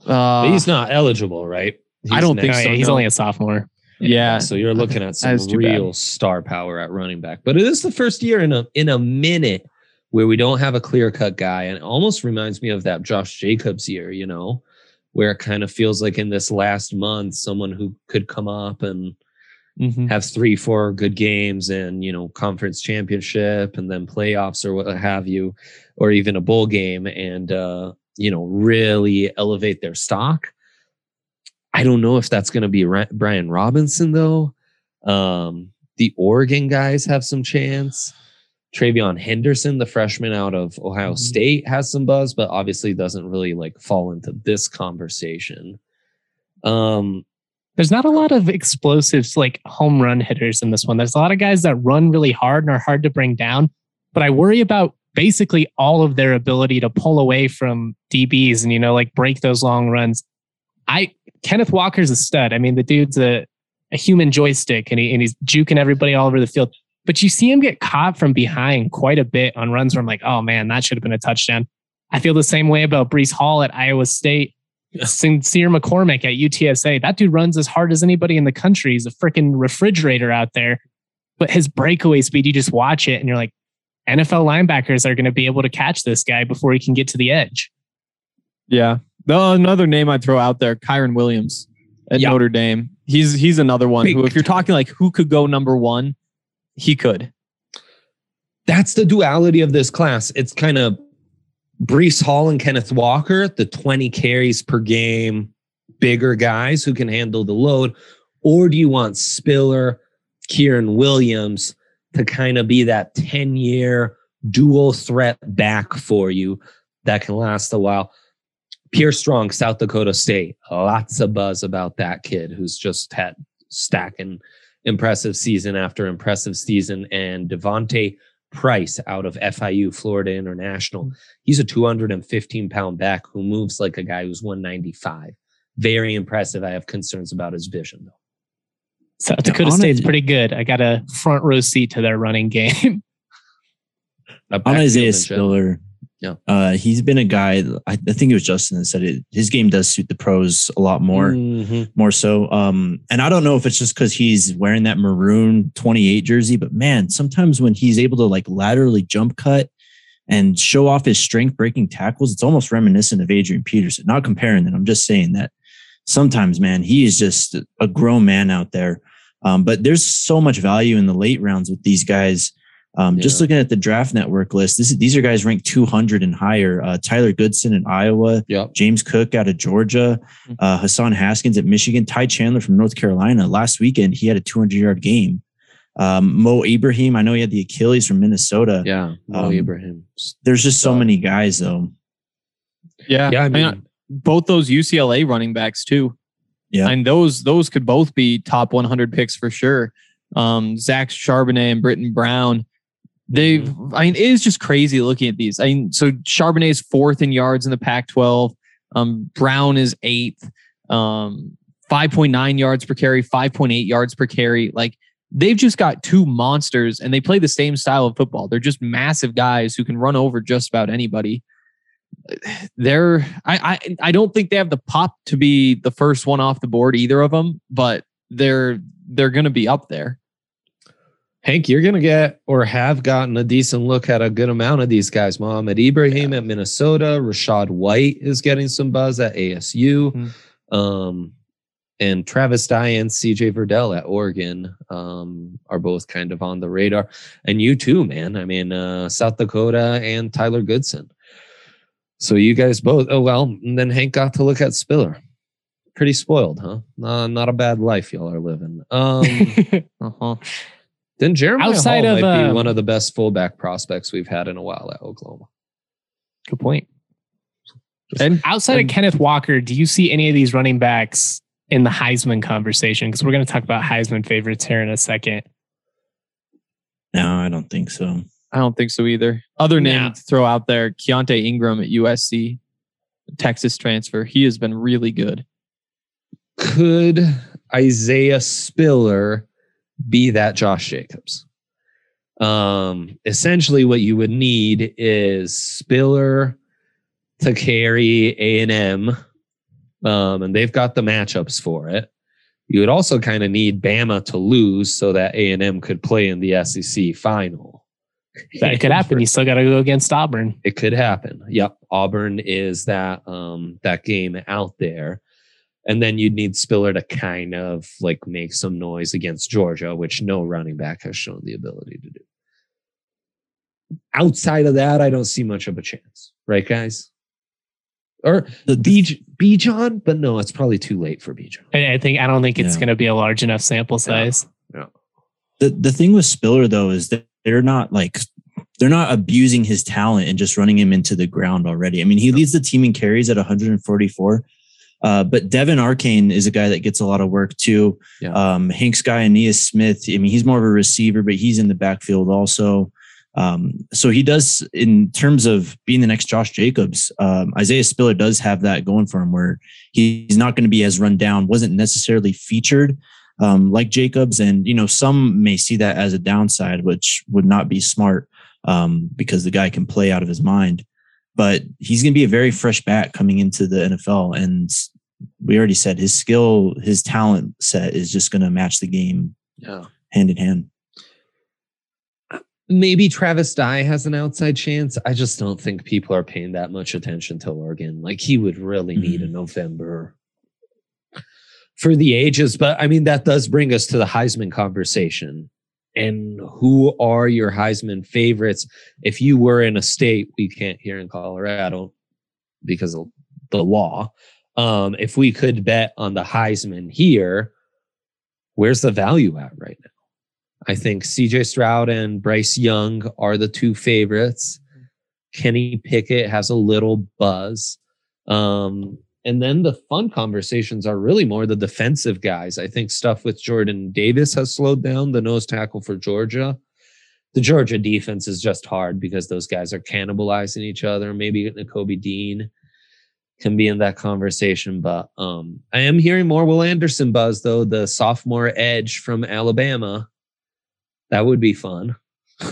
uh, he's not eligible right he's I don't think so. He's no. only a sophomore. Yeah. So you're looking at some real bad. star power at running back. But it is the first year in a in a minute where we don't have a clear cut guy. And it almost reminds me of that Josh Jacobs year, you know, where it kind of feels like in this last month, someone who could come up and mm-hmm. have three, four good games and, you know, conference championship and then playoffs or what have you, or even a bowl game and uh, you know, really elevate their stock. I don't know if that's going to be Brian Robinson though. Um, the Oregon guys have some chance. TreVeyon Henderson, the freshman out of Ohio mm-hmm. State, has some buzz, but obviously doesn't really like fall into this conversation. Um, there's not a lot of explosives like home run hitters in this one. There's a lot of guys that run really hard and are hard to bring down, but I worry about basically all of their ability to pull away from DBs and you know like break those long runs. I Kenneth Walker's a stud. I mean, the dude's a, a human joystick and, he, and he's juking everybody all over the field. But you see him get caught from behind quite a bit on runs where I'm like, oh man, that should have been a touchdown. I feel the same way about Breece Hall at Iowa State. Sincere McCormick at UTSA. That dude runs as hard as anybody in the country. He's a freaking refrigerator out there. But his breakaway speed, you just watch it and you're like, NFL linebackers are going to be able to catch this guy before he can get to the edge. Yeah, the, another name I'd throw out there, Kyren Williams at yep. Notre Dame. He's he's another one who, if you're talking like who could go number one, he could. That's the duality of this class. It's kind of Breece Hall and Kenneth Walker, the 20 carries per game, bigger guys who can handle the load. Or do you want Spiller, Kyren Williams to kind of be that 10 year dual threat back for you that can last a while? Pierre Strong, South Dakota State. Lots of buzz about that kid who's just had stacking impressive season after impressive season. And D'Vonte Price out of FIU, Florida International. He's a 215 pound back who moves like a guy who's 195. Very impressive. I have concerns about his vision though. South Dakota yeah, State's pretty good. I got a front row seat to their running game. on Isaiah Spiller, yeah. Uh, he's been a guy, I, I, think it was Justin that said it. His game does suit the pros a lot more, mm-hmm. more so. Um, and I don't know if it's just because he's wearing that maroon 28 jersey, but man, sometimes when he's able to like laterally jump cut and show off his strength breaking tackles, it's almost reminiscent of Adrian Peterson. Not comparing that. I'm just saying that sometimes, man, he is just a grown man out there. Um, but there's so much value in the late rounds with these guys um, yeah. Just looking at the draft network list, this these are guys ranked 200 and higher. Uh, Tyler Goodson in Iowa, yep. James Cook out of Georgia, mm-hmm. uh, Hassan Haskins at Michigan, Ty Chandler from North Carolina. Last weekend, he had a 200 yard game. Um, Mo Ibrahim, I know he had the Achilles from Minnesota. Yeah, Mo um, Ibrahim. There's just so many guys though. Yeah, yeah. I mean, I mean, both those UCLA running backs too. Yeah, and those those could both be top 100 picks for sure. Um, Zach Charbonnet and Brittain Brown. They've, mm-hmm. I mean, it is just crazy looking at these. I mean, so Charbonnet is fourth in yards in the Pac-12. Um, Brown is eighth. Um, 5.9 yards per carry, 5.8 yards per carry. Like they've just got two monsters and they play the same style of football. They're just massive guys who can run over just about anybody. They're I I I don't think they have the pop to be the first one off the board either of them, but they're they're going to be up there. Hank, you're going to get or have gotten a decent look at a good amount of these guys. Mohamed Ibrahim yeah. at Minnesota, Rachaad White is getting some buzz at ASU. Mm-hmm. Um, and Travis Dye and CJ Verdell at Oregon um, are both kind of on the radar. And you too, man. I mean, uh, South Dakota and Tyler Goodson. So you guys both. Oh well, and then Hank got to look at Spiller. Pretty spoiled, huh? Uh, not a bad life y'all are living. Um, uh-huh. Then Jeremiah Outside Hall of, might be um, one of the best fullback prospects we've had in a while at Oklahoma. Good point. and outside and, of Kenneth Walker, do you see any of these running backs in the Heisman conversation? Because we're going to talk about Heisman favorites here in a second. No, I don't think so. I don't think so either. Other name to throw out there, Keaontay Ingram at USC, Texas transfer. He has been really good. Could Isaiah Spiller be that Josh Jacobs? Um, essentially, what you would need is Spiller to carry A and M um, and they've got the matchups for it. You would also kind of need Bama to lose so that A and M could play in the SEC final. That could happen. You still got to go against Auburn. It could happen. Yep, Auburn is that um, that game out there, and then you'd need Spiller to kind of like make some noise against Georgia, which no running back has shown the ability to do. Outside of that, I don't see much of a chance, right, guys? or the B Bijan, but no, it's probably too late for Bijan. I think I don't think it's yeah. going to be a large enough sample size. Yeah. The the thing with Spiller though is that they're not like they're not abusing his talent and just running him into the ground already. I mean, he leads the team in carries at 144. Uh, but Devon Achane is a guy that gets a lot of work too. Yeah. Um, Hank Sky and Ainias Smith. I mean, he's more of a receiver, but he's in the backfield also. Um, so he does, in terms of being the next Josh Jacobs, um, Isaiah Spiller does have that going for him where he's not going to be as run down, wasn't necessarily featured um, like Jacobs. And, you know, some may see that as a downside, which would not be smart um, because the guy can play out of his mind. But he's going to be a very fresh bat coming into the NFL. And we already said his skill, his talent set is just going to match the game yeah. hand in hand maybe Travis Dye has an outside chance. I just don't think people are paying that much attention to Oregon. Like he would really mm-hmm. need a November for the ages. But I mean, that does bring us to the Heisman conversation. And who are your Heisman favorites? If you were in a state we can't hear in Colorado because of the law, um, if we could bet on the Heisman here, where's the value at right now? I think CJ Stroud and Bryce Young are the two favorites. Kenny Pickett has a little buzz. Um, and then the fun conversations are really more the defensive guys. I think stuff with Jordan Davis has slowed down, the nose tackle for Georgia. The Georgia defense is just hard because those guys are cannibalizing each other. Maybe Nakobe Dean can be in that conversation. But um, I am hearing more Will Anderson buzz, though, the sophomore edge from Alabama. That would be fun.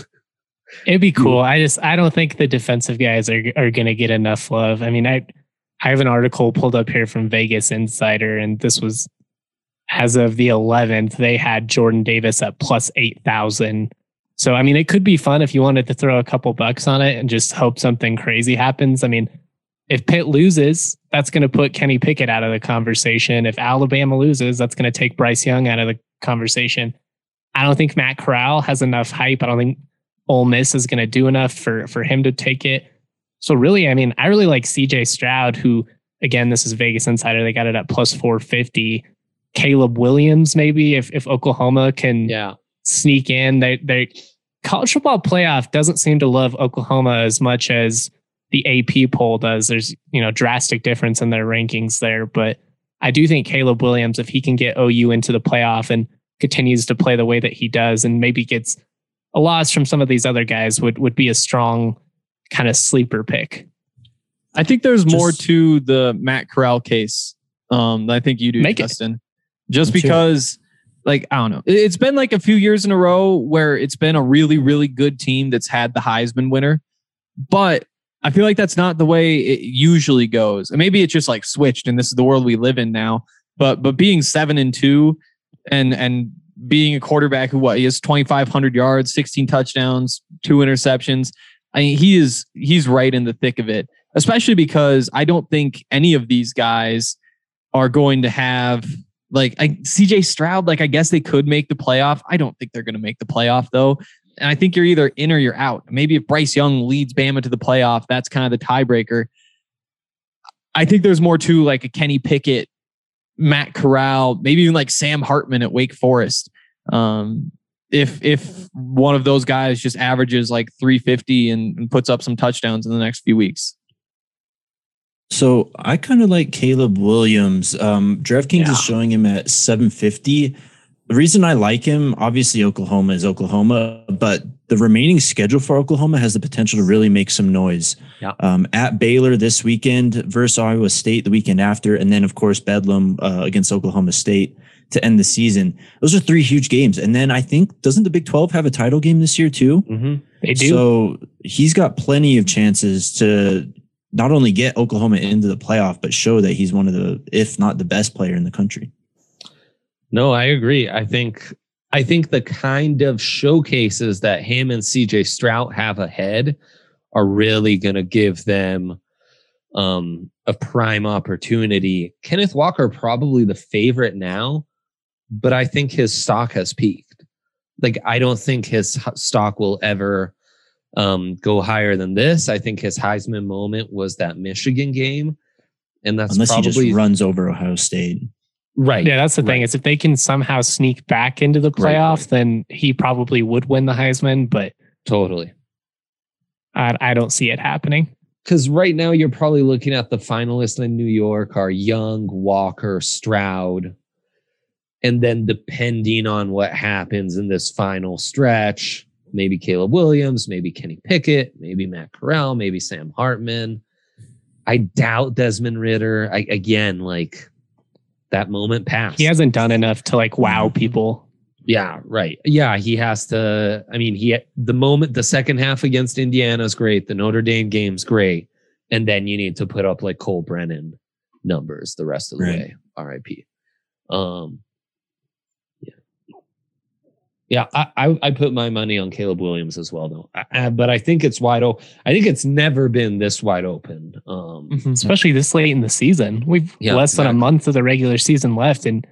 It'd be cool. I just I don't think the defensive guys are are to get enough love. I mean, I I have an article pulled up here from Vegas Insider, and this was as of the 11th. They had Jordan Davis at plus eight thousand. So I mean, it could be fun if you wanted to throw a couple bucks on it and just hope something crazy happens. I mean, if Pitt loses, that's going to put Kenny Pickett out of the conversation. If Alabama loses, that's going to take Bryce Young out of the conversation. I don't think Matt Corral has enough hype. I don't think Ole Miss is going to do enough for for him to take it. So really, I mean, I really like CJ Stroud, who again, this is Vegas Insider. They got it at plus 450. Caleb Williams, maybe if if Oklahoma can yeah. sneak in. They they college football playoff doesn't seem to love Oklahoma as much as the AP poll does. There's you know drastic difference in their rankings there, but I do think Caleb Williams, if he can get OU into the playoff and continues to play the way that he does, and maybe gets a loss from some of these other guys, would would be a strong kind of sleeper pick. I think there's Just, more to the Matt Corral case. Um, I think you do, Make Justin. It. Just because, like, I don't know, it's been like a few years in a row where it's been a really, really good team that's had the Heisman winner, but I feel like that's not the way it usually goes. And maybe it's just like switched, and this is the world we live in now. But but being seven and two, and and being a quarterback who what he has twenty five hundred yards, sixteen touchdowns, two interceptions. I mean, he is he's right in the thick of it. Especially because I don't think any of these guys are going to have like I, CJ Stroud. Like I guess they could make the playoff. I don't think they're going to make the playoff though. And I think you're either in or you're out. Maybe if Bryce Young leads Bama to the playoff, that's kind of the tiebreaker. I think there's more to like a Kenny Pickett, Matt Corral, maybe even like Sam Hartman at Wake Forest. Um, if if one of those guys just averages like 350 and, and puts up some touchdowns in the next few weeks. So I kind of like Caleb Williams. Um, DraftKings yeah. is showing him at 750 the reason I like him, obviously Oklahoma is Oklahoma, but the remaining schedule for Oklahoma has the potential to really make some noise. Yeah. Um, at Baylor this weekend versus Iowa State the weekend after, and then of course Bedlam uh, against Oklahoma State to end the season. Those are three huge games, and then I think doesn't the Big Twelve have a title game this year too? Mm-hmm. They do. So he's got plenty of chances to not only get Oklahoma into the playoff, but show that he's one of the, if not the best player in the country. No, I agree. I think I think the kind of showcases that him and CJ Stroud have ahead are really going to give them um, a prime opportunity. Kenneth Walker probably the favorite now, but I think his stock has peaked. Like I don't think his stock will ever um, go higher than this. I think his Heisman moment was that Michigan game, and that's unless probably, he just runs over Ohio State. Right. Yeah, that's the right. thing. Is if they can somehow sneak back into the playoff, right. then he probably would win the Heisman. But totally, I, I don't see it happening. Because right now you're probably looking at the finalists in New York are Young, Walker, Stroud, and then depending on what happens in this final stretch, maybe Caleb Williams, maybe Kenny Pickett, maybe Matt Corral, maybe Sam Hartman. I doubt Desmond Ridder. I again like that moment passed. He hasn't done enough to like wow mm-hmm. people. Yeah, right. Yeah, he has to. I mean, he the moment the second half against Indiana is great. The Notre Dame game's great, and then you need to put up like Colt Brennan numbers the rest of the right. way. R.I.P. Um, yeah, I, I, I put my money on Caleb Williams as well, though. I, but I think it's wide open. I think it's never been this wide open, um, mm-hmm. especially this late in the season. We've yeah, less exactly. than a month of the regular season left, and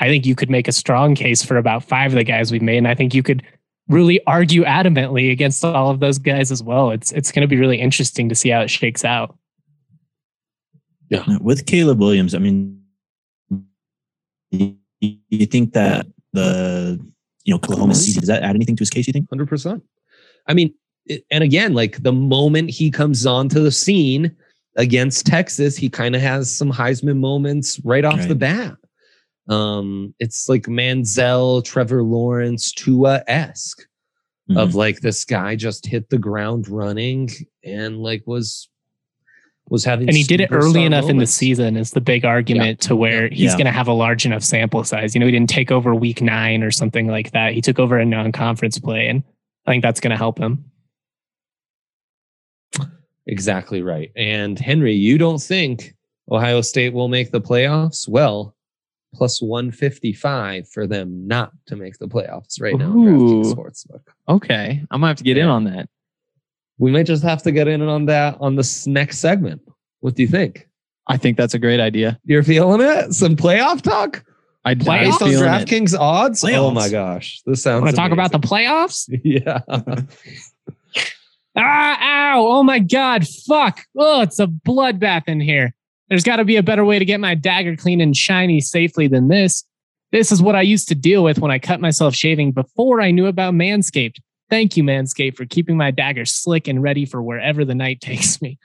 I think you could make a strong case for about five of the guys we've made, and I think you could really argue adamantly against all of those guys as well. It's it's going to be really interesting to see how it shakes out. Yeah, with Caleb Williams, I mean, you think that the you know, Oklahoma season. Does that add anything to his case, you think? 100%. I mean, and again, like the moment he comes onto the scene against Texas, he kind of has some Heisman moments right off right. the bat. Um, it's like Manziel, Trevor Lawrence, Tua esque mm-hmm. of like this guy just hit the ground running and like was was having and he did it early enough moments. in the season is the big argument yeah. to where he's yeah. going to have a large enough sample size. You know he didn't take over week nine or something like that. He took over a non-conference play and i think that's going to help him. Exactly right. And henry you don't think ohio state will make the playoffs? Well plus 155 for them not to make the playoffs right now sportsbook. Okay i'm gonna have to get yeah. in on that we might just have to get in on that on this next segment. What do you think? I think that's a great idea. You're feeling it? Some playoff talk? I'd playoffs on DraftKings odds. Playoffs. Oh my gosh, this sounds. Want to talk about the playoffs? yeah. ah! Ow! Oh my god! Fuck! Oh, it's a bloodbath in here. There's got to be a better way to get my dagger clean and shiny safely than this. This is what I used to deal with when I cut myself shaving before I knew about Manscaped. Thank you, Manscaped, for keeping my dagger slick and ready for wherever the night takes me.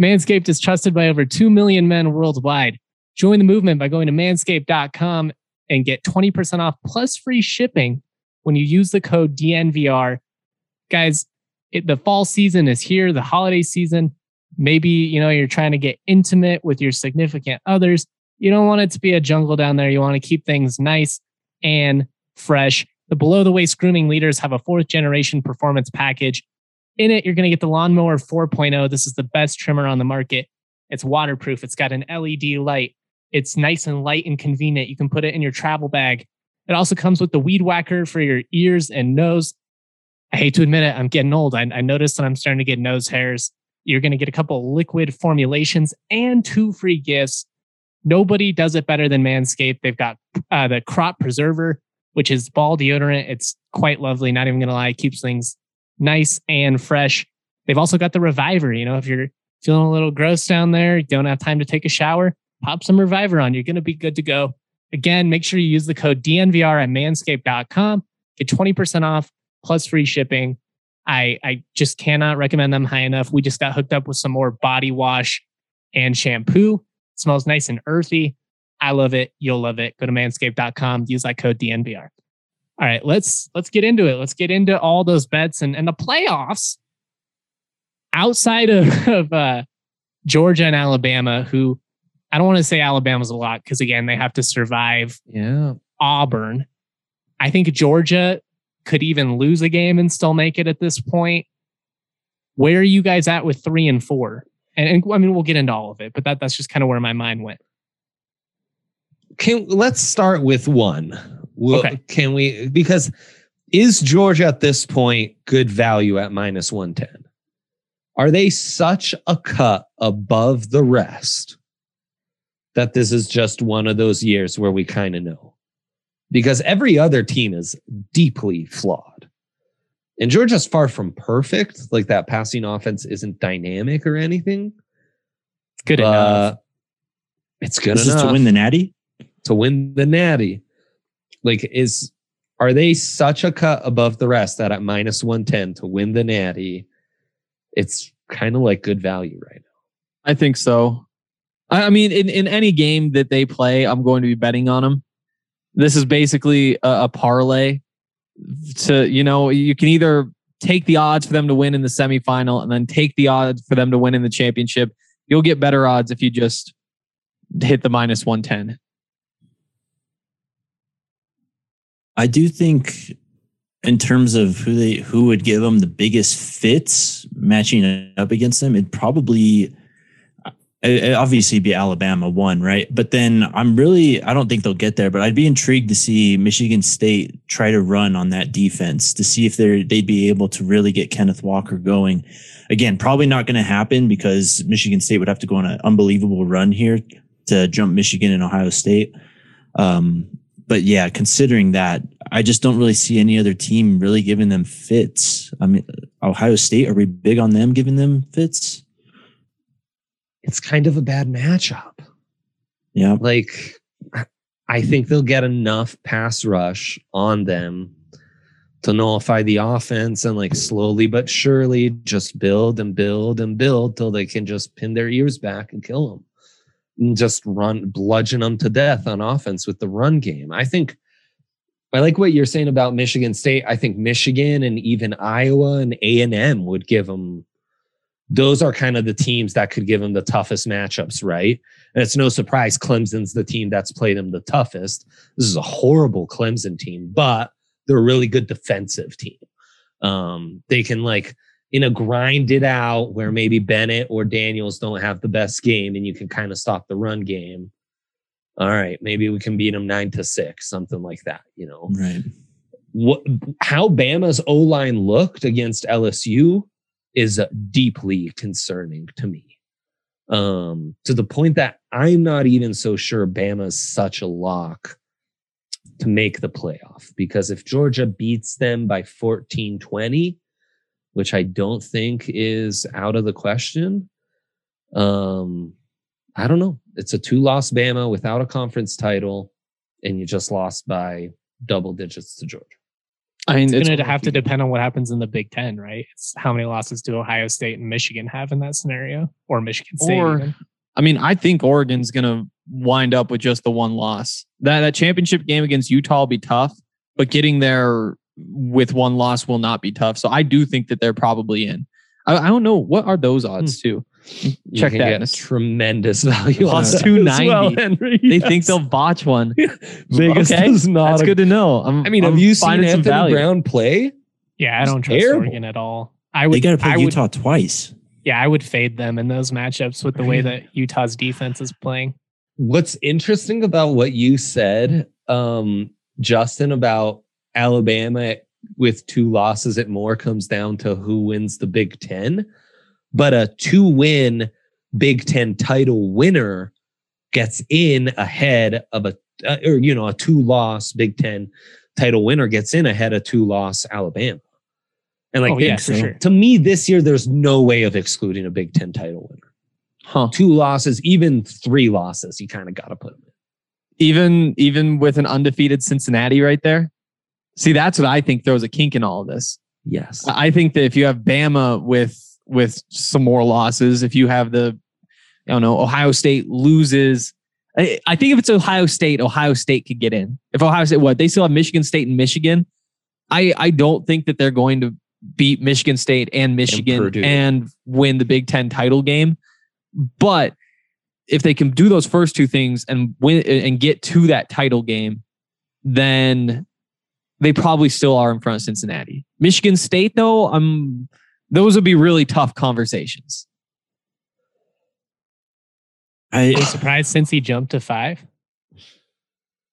Manscaped is trusted by over 2 million men worldwide. Join the movement by going to manscaped.com and get 20% off plus free shipping when you use the code DNVR. Guys, it, the fall season is here, the holiday season. Maybe, you know, you're trying to get intimate with your significant others. You don't want it to be a jungle down there. You want to keep things nice and fresh. The below the waist grooming leaders have a fourth generation performance package. In it, you're going to get the Lawnmower 4.0. This is the best trimmer on the market. It's waterproof. It's got an LED light. It's nice and light and convenient. You can put it in your travel bag. It also comes with the weed whacker for your ears and nose. I hate to admit it, I'm getting old. I, I noticed that I'm starting to get nose hairs. You're going to get a couple liquid formulations and two free gifts. Nobody does it better than Manscaped. They've got uh, the crop preserver, which is ball deodorant. It's quite lovely. Not even going to lie, keeps things nice and fresh. They've also got the reviver. You know, if you're feeling a little gross down there, you don't have time to take a shower, pop some reviver on. You're going to be good to go. Again, make sure you use the code DNVR at manscaped.com. Get 20% off plus free shipping. I, I just cannot recommend them high enough. We just got hooked up with some more body wash and shampoo. It smells nice and earthy. I love it. You'll love it. Go to manscaped.com. Use that code DNVR. All right, let's let's get into it. Let's get into all those bets and, and the playoffs outside of, of uh, Georgia and Alabama, who I don't want to say Alabama's a lot because again, they have to survive yeah. Auburn. I think Georgia could even lose a game and still make it at this point. Where are you guys at with three and four? And, and I mean, we'll get into all of it, but that, that's just kind of where my mind went. Can let's start with one. okay. Can we? Because is Georgia at this point good value at minus 110? Are they such a cut above the rest that this is just one of those years where we kind of know? because every other team is deeply flawed. And Georgia's far from perfect. Like that passing offense isn't dynamic or anything. Good enough. It's good this enough to win the Natty. To win the Natty, like is are they such a cut above the rest that at minus one ten to win the Natty, it's kind of like good value right now. I think so. I mean, in, in any game that they play, I'm going to be betting on them. This is basically a, a parlay to, you know, you can either take the odds for them to win in the semifinal and then take the odds for them to win in the championship. You'll get better odds if you just hit the minus 110. I do think in terms of who they who would give them the biggest fits matching up against them, it'd probably it, obviously be Alabama one, right? But then I'm really I don't think they'll get there, but I'd be intrigued to see Michigan State try to run on that defense to see if they're they'd be able to really get Kenneth Walker going. Again, probably not going to happen because Michigan State would have to go on an unbelievable run here to jump Michigan and Ohio State. Um, but yeah, considering that, I just don't really see any other team really giving them fits. I mean, Ohio State, are we big on them giving them fits? it's kind of a bad matchup. Yeah. Like, I think they'll get enough pass rush on them to nullify the offense and like slowly but surely just build and build and build till they can just pin their ears back and kill them just run bludgeon them to death on offense with the run game. I think I like what you're saying about Michigan State. I think Michigan and even Iowa and A&M would give them those are kind of the teams that could give them the toughest matchups, right? And it's no surprise Clemson's the team that's played them the toughest. This is a horrible Clemson team, but they're a really good defensive team. Um, they can like in a grind it out where maybe Bennett or Daniels don't have the best game and you can kind of stop the run game. All right, maybe we can beat them nine to six, something like that, you know. Right. What how Bama's O line looked against LSU is deeply concerning to me. Um, to the point that I'm not even so sure Bama's such a lock to make the playoff because if Georgia beats them by 14 20, which I don't think is out of the question, um, I don't know. It's a two loss Bama without a conference title. and you just lost by double digits to Georgia. I mean, it's, going to have to depend on what happens in the Big Ten, right? It's how many losses do Ohio State and Michigan have in that scenario, or Michigan State? Or, even? I mean, I think Oregon's going to wind up with just the one loss. That that championship game against Utah will be tough, but getting there with one loss will not be tough. So I do think that they're probably in. I, I don't know what are those odds hmm. too. Check that. Get tremendous value plus two ninety. Well, Henry. They think they'll botch one. Vegas okay. does not. That's a, good to know. I'm, i mean, I'm have you seen Anthony Brown play? Yeah, I don't trust terrible. Oregon at all. I would. They got to play I Utah would, twice. Yeah, I would fade them in those matchups with the way that Utah's defense is playing. What's interesting about what you said, um, Justin, about Alabama with two losses, it more comes down to who wins the Big Ten but a two win Big Ten title winner gets in ahead of a, uh, or, you know, a two loss Big Ten title winner gets in ahead of two loss Alabama. And like, oh, yeah, so, sure. to me, this year, there's no way of excluding a Big Ten title winner. Huh. Two losses, even three losses, you kind of got to put them in. Even, even with an undefeated Cincinnati right there. See, that's what I think throws a kink in all of this. Yes. I think that if you have Bama with with some more losses. If you have the, I don't know, Ohio State loses. I, I think if it's Ohio State, Ohio State could get in. If Ohio State, what they still have Michigan State and Michigan. I I don't think that they're going to beat Michigan State and Michigan and, and win the Big Ten title game. But if they can do those first two things and win and get to that title game, then they probably still are in front of Cincinnati. Michigan State, though, I'm those would be really tough conversations. I was surprised since he jumped to five.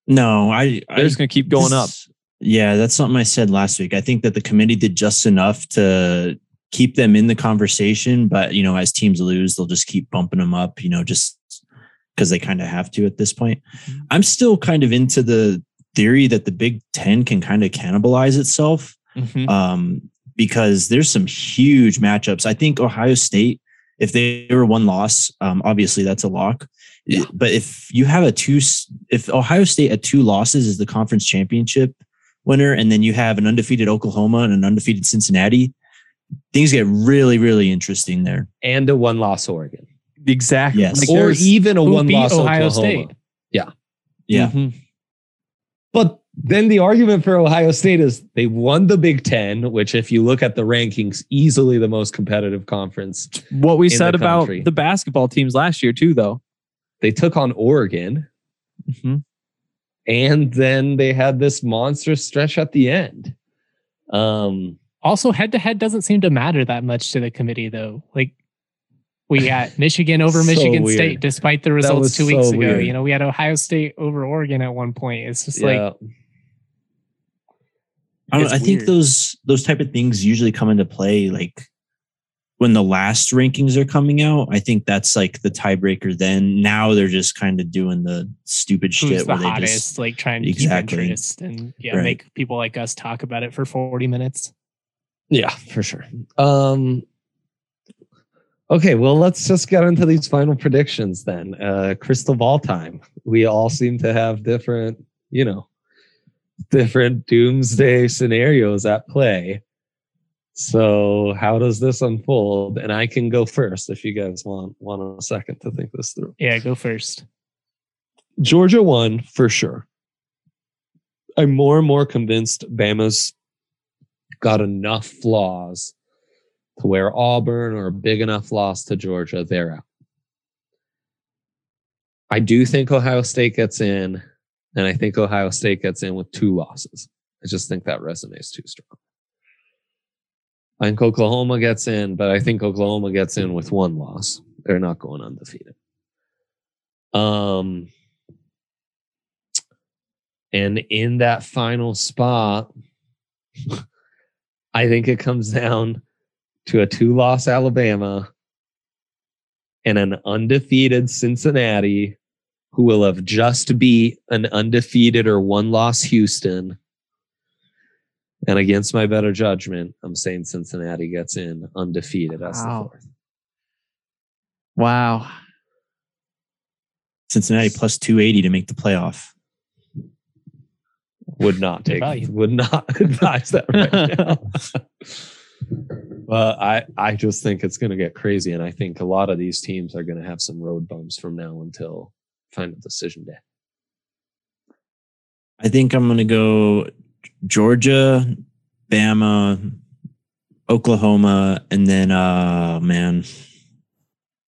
No, I they're I, just gonna keep going this, up. Yeah, that's something I said last week. I think that the committee did just enough to keep them in the conversation, but you know, as teams lose, they'll just keep bumping them up, you know, just because they kind of have to at this point. Mm-hmm. I'm still kind of into the theory that the Big Ten can kind of cannibalize itself. Mm-hmm. Um, because there's some huge matchups. I think Ohio State, if they were one loss, um, obviously that's a lock. Yeah. But if you have a two, if Ohio State at two losses is the conference championship winner, and then you have an undefeated Oklahoma and an undefeated Cincinnati, things get really, really interesting there. And a one loss Oregon. Exactly. Yes. Like or even a one loss Ohio Oklahoma. State. Yeah. Yeah. Mm-hmm. But then the argument for Ohio State is they won the Big Ten, which, if you look at the rankings, easily the most competitive conference. What we said the about the basketball teams last year, too, though. They took on Oregon. Mm-hmm. And then they had this monstrous stretch at the end. Um, also, head to head doesn't seem to matter that much to the committee, though. Like, we got Michigan over so Michigan weird. State, despite the results two weeks ago. Weird. You know, we had Ohio State over Oregon at one point. It's just yeah. like I, I think those those type of things usually come into play like when the last rankings are coming out. I think that's like the tiebreaker. Then now they're just kind of doing the stupid Who's shit. the hottest, just, like trying to exactly. keep interest and yeah, right. make people like us talk about it for forty minutes. Yeah, for sure. Um, okay, well, let's just get into these final predictions then. Uh, crystal ball time. We all seem to have different, you know, different doomsday scenarios at play. So how does this unfold? And I can go first if you guys want want a second to think this through. Yeah, go first. Georgia won for sure. I'm more and more convinced Bama's got enough flaws to where Auburn or a big enough loss to Georgia, they're out. I do think Ohio State gets in. And I think Ohio State gets in with two losses. I just think that resonates too strong. I think Oklahoma gets in, but I think Oklahoma gets in with one loss. They're not going undefeated. Um, and in that final spot, I think it comes down to a two loss Alabama and an undefeated Cincinnati who will have just beat an undefeated or one loss Houston. And against my better judgment, I'm saying Cincinnati gets in undefeated as wow. the fourth. Wow. Cincinnati plus 280 to make the playoff. would not take would not advise that right now. but I I just think it's going to get crazy, and I think a lot of these teams are going to have some road bumps from now until final decision day. I think I'm going to go Georgia, Bama, Oklahoma, and then uh man,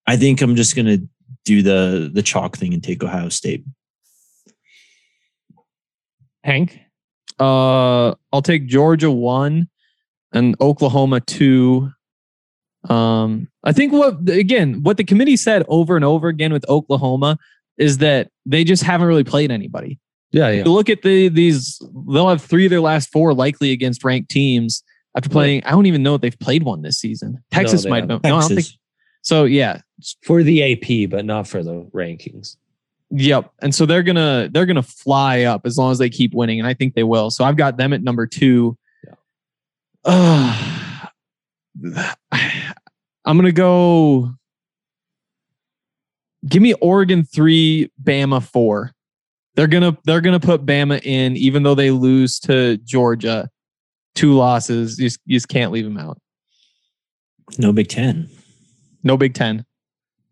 I think I'm just going to do the the chalk thing and take Ohio State. Hank? Uh, I'll take Georgia one and Oklahoma two. Um, I think what again what the committee said over and over again with Oklahoma is that they just haven't really played anybody. Yeah, yeah. Look at the these they'll have three of their last four likely against ranked teams after playing. I don't even know if they've played one this season. Texas no, might know. No, I don't think. So yeah, for the AP, but not for the rankings. Yep. And so they're gonna they're gonna fly up as long as they keep winning, and I think they will. So I've got them at number two. Yeah. Uh, I'm gonna go. Give me Oregon three, Bama four. They're gonna they're gonna put Bama in, even though they lose to Georgia, two losses. You just, you just can't leave them out. No Big Ten. No Big Ten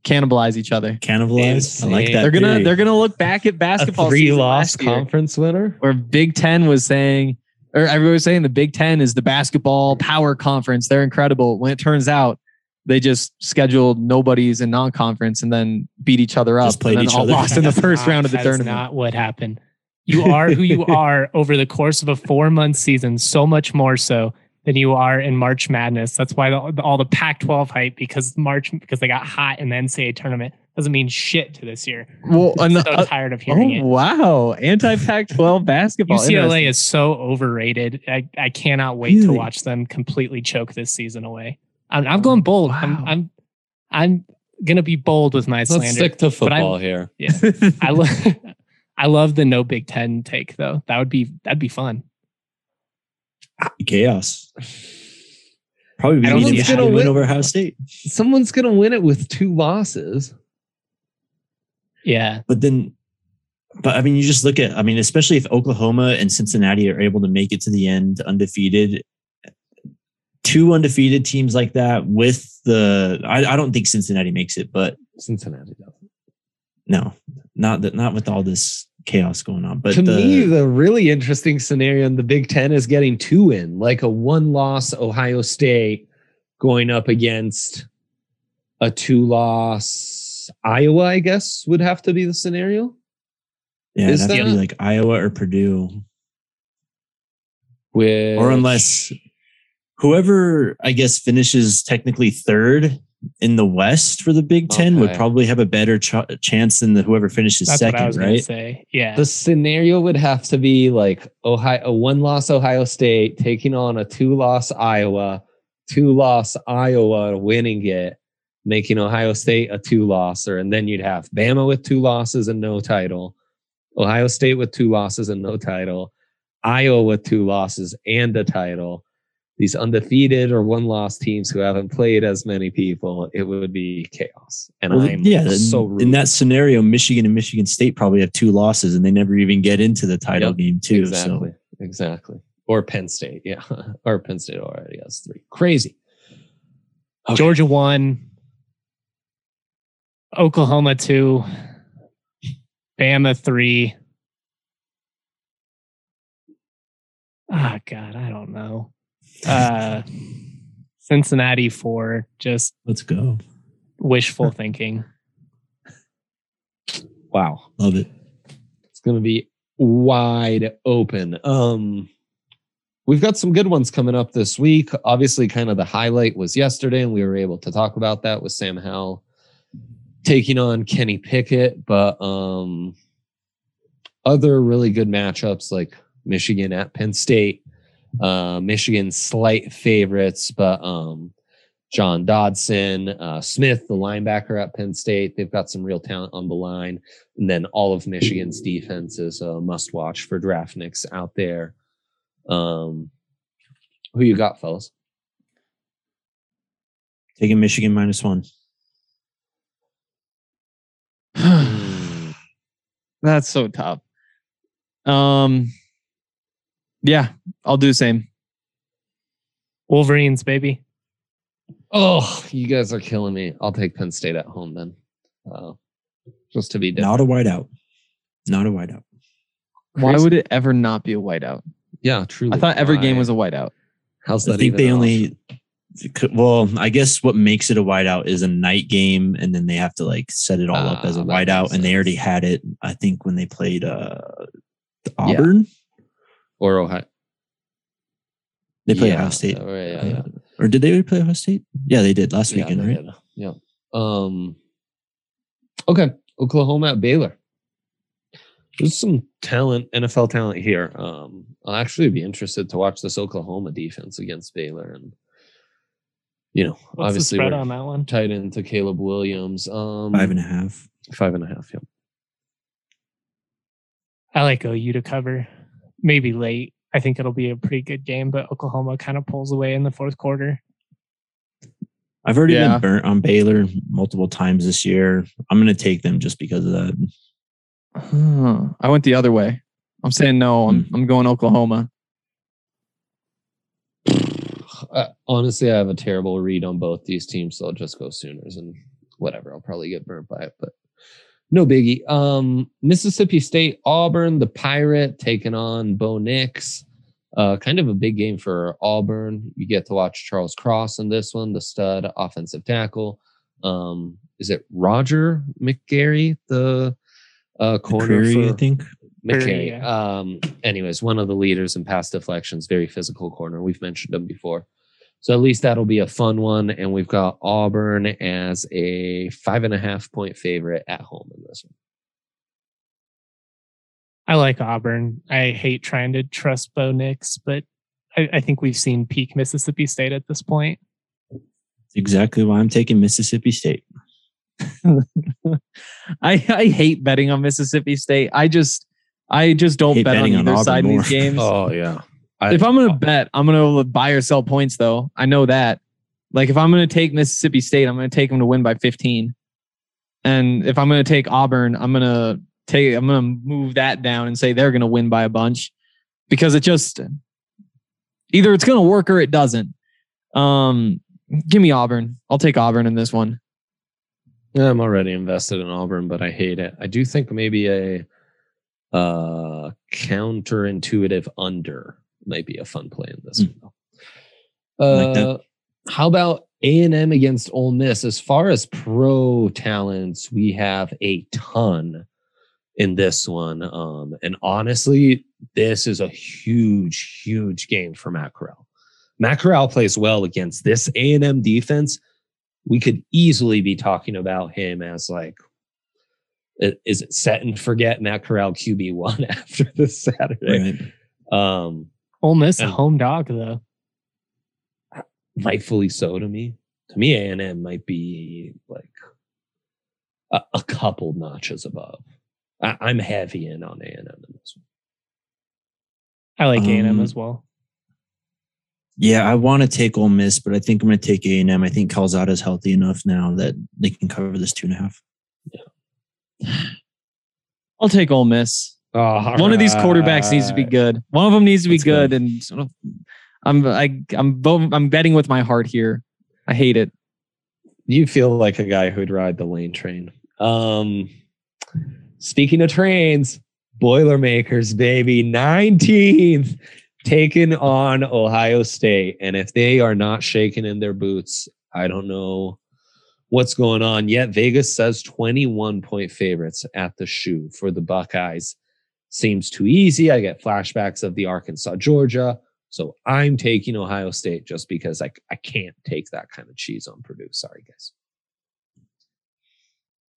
cannibalize each other. Cannibalize. I like that. They're gonna theory. they're gonna look back at basketball. A three loss conference winner. Where Big Ten was saying, or everybody was saying the Big Ten is the basketball mm-hmm. power conference. They're incredible. When it turns out they just scheduled nobodies in non-conference and then beat each other up. Just played and each all other. lost in the first not, round of the tournament. Not what happened. You are who you are over the course of a four-month season. So much more so than you are in March Madness. That's why the, all the Pac-12 hype because March because they got hot in the NCAA tournament doesn't mean shit to this year. Well, I'm so uh, tired of hearing oh, it. Wow, anti Pac-12 basketball. UCLA is so overrated. I, I cannot wait really? to watch them completely choke this season away. I'm, I'm going bold. Wow. I'm, I'm I'm gonna be bold with my slander. Let's stick to football here. Yeah, I love I love the no Big Ten take though. That would be that'd be fun chaos. Probably be going to win over Ohio State. Someone's going to win it with two losses. Yeah, but then, but I mean, you just look at. I mean, especially if Oklahoma and Cincinnati are able to make it to the end undefeated. Two undefeated teams like that with the, I, I don't think Cincinnati makes it, but Cincinnati doesn't. No, not that, not with all this chaos going on. But to the, me, the really interesting scenario in the Big Ten is getting two in, like a one loss Ohio State going up against a two loss Iowa, I guess would have to be the scenario. Yeah, is that like Iowa or Purdue? With or unless whoever I guess finishes technically third in the West for the Big Ten okay. would probably have a better ch- chance than the whoever finishes That's second, right? Say. Yeah. The scenario would have to be like Ohio, a one loss Ohio State taking on a two loss Iowa, two loss Iowa winning it, making Ohio State a two losser, and then you'd have Bama with two losses and no title, Ohio State with two losses and no title, Iowa with two losses and a title these undefeated or one loss teams who haven't played as many people, it would be chaos. And well, I'm yeah, so rude. in that scenario, Michigan and Michigan State probably have two losses and they never even get into the title yep, game too. Exactly. So. Exactly. Or Penn State, yeah. or Penn State already has three. Crazy. Okay. Georgia one, Oklahoma two, Bama three. Ah, oh, God, I don't know uh, Cincinnati for just let's go. Wishful thinking. Wow, love it. It's gonna be wide open. Um, we've got some good ones coming up this week. Obviously, kind of the highlight was yesterday, and we were able to talk about that with Sam Howell taking on Kenny Pickett. But um, other really good matchups like Michigan at Penn State, uh, Michigan slight favorites, but um, John Dodson, uh, Smith, the linebacker at Penn State, they've got some real talent on the line. And then all of Michigan's defense is a must watch for draftniks out there. Um, who you got, fellas? Taking Michigan minus one. That's so tough. Um, Yeah, I'll do the same. Wolverines, baby. Oh, you guys are killing me. I'll take Penn State at home then. Uh, just to be different. Not a whiteout. Not a whiteout. Why would it ever not be a whiteout? Yeah, truly. I thought every game was a whiteout. How's that? I think they only. Well, I guess what makes it a whiteout is a night game, and then they have to like set it all up as a ah, whiteout, and they already had it. I think when they played uh Auburn yeah. Or Ohio. They played yeah. Ohio State. Oh, yeah, yeah. Or did they play Ohio State? Yeah, they did last weekend, right? Did. Yeah. Um. Okay, Oklahoma at Baylor. There's some talent, NFL talent here. Um, I'll actually be interested to watch this Oklahoma defense against Baylor, and you know, What's obviously we're on that one? tight into Caleb Williams. Um, five and a half. Five and a half. Yeah. I like OU to cover, maybe late. I think it'll be a pretty good game, but Oklahoma kind of pulls away in the fourth quarter. I've already yeah. been burnt on Baylor multiple times this year. I'm going to take them just because of that. Huh. I went the other way. I'm saying no. I'm hmm. I'm going Oklahoma. Uh, honestly, I have a terrible read on both these teams, so I'll just go Sooners and whatever. I'll probably get burnt by it, but no biggie. Um, Mississippi State, Auburn, the Pirate taking on Bo Nix. Uh, kind of a big game for Auburn. You get to watch Charles Cross in this one, the stud offensive tackle. Um, is it Roger McGarry, the uh, corner McCreary, for, I think. McCary. Yeah. Um, anyways, one of the leaders in pass deflections, very physical corner. We've mentioned him before. So at least that'll be a fun one. And we've got Auburn as a five and a half point favorite at home in this one. I like Auburn. I hate trying to trust Bo Nix, but I, I think we've seen peak Mississippi State at this point. exactly why I'm taking Mississippi State. I I hate betting on Mississippi State. I just I just don't bet on either on side more. of these games. oh yeah. I, if I'm gonna bet, I'm gonna buy or sell points though. I know that. Like if I'm gonna take Mississippi State, I'm gonna take them to win by 15. And if I'm gonna take Auburn, I'm gonna take I'm gonna move that down and say they're gonna win by a bunch because it just either it's gonna work or it doesn't. Um, give me Auburn. I'll take Auburn in this one. Yeah, I'm already invested in Auburn, but I hate it. I do think maybe a uh, counterintuitive under might be a fun play in this mm. one. Uh, like how about A and M against Ole Miss? As far as pro talents, we have a ton in this one. Um, and honestly, this is a huge, huge game for Matt Corral. Matt Corral plays well against this A and M defense we could easily be talking about him as like is it set and forget Matt Corral QB one after this Saturday. Right. Um Ole Miss a home dog though. Rightfully so to me. To me, A and M might be like a, a, couple notches above. I, am heavy in on A and M in this one. I like A and M um, as well. Yeah, I want to take Ole Miss, but I think I'm going to take A and M. I think Calzada is healthy enough now that they can cover this two and a half. Yeah, I'll take Ole Miss. Oh, One right. of these quarterbacks needs to be good. One of them needs to be good, go. and sort of, I'm I, I'm I'm betting with my heart here. I hate it. You feel like a guy who'd ride the lane train. Um, speaking of trains, Boilermakers, baby, 19th taken on Ohio State. And if they are not shaking in their boots, I don't know what's going on yet. Vegas says 21 point favorites at the shoe for the Buckeyes. Seems too easy. I get flashbacks of the Arkansas, Georgia. So I'm taking Ohio State just because I, I can't take that kind of cheese on Purdue. Sorry, guys.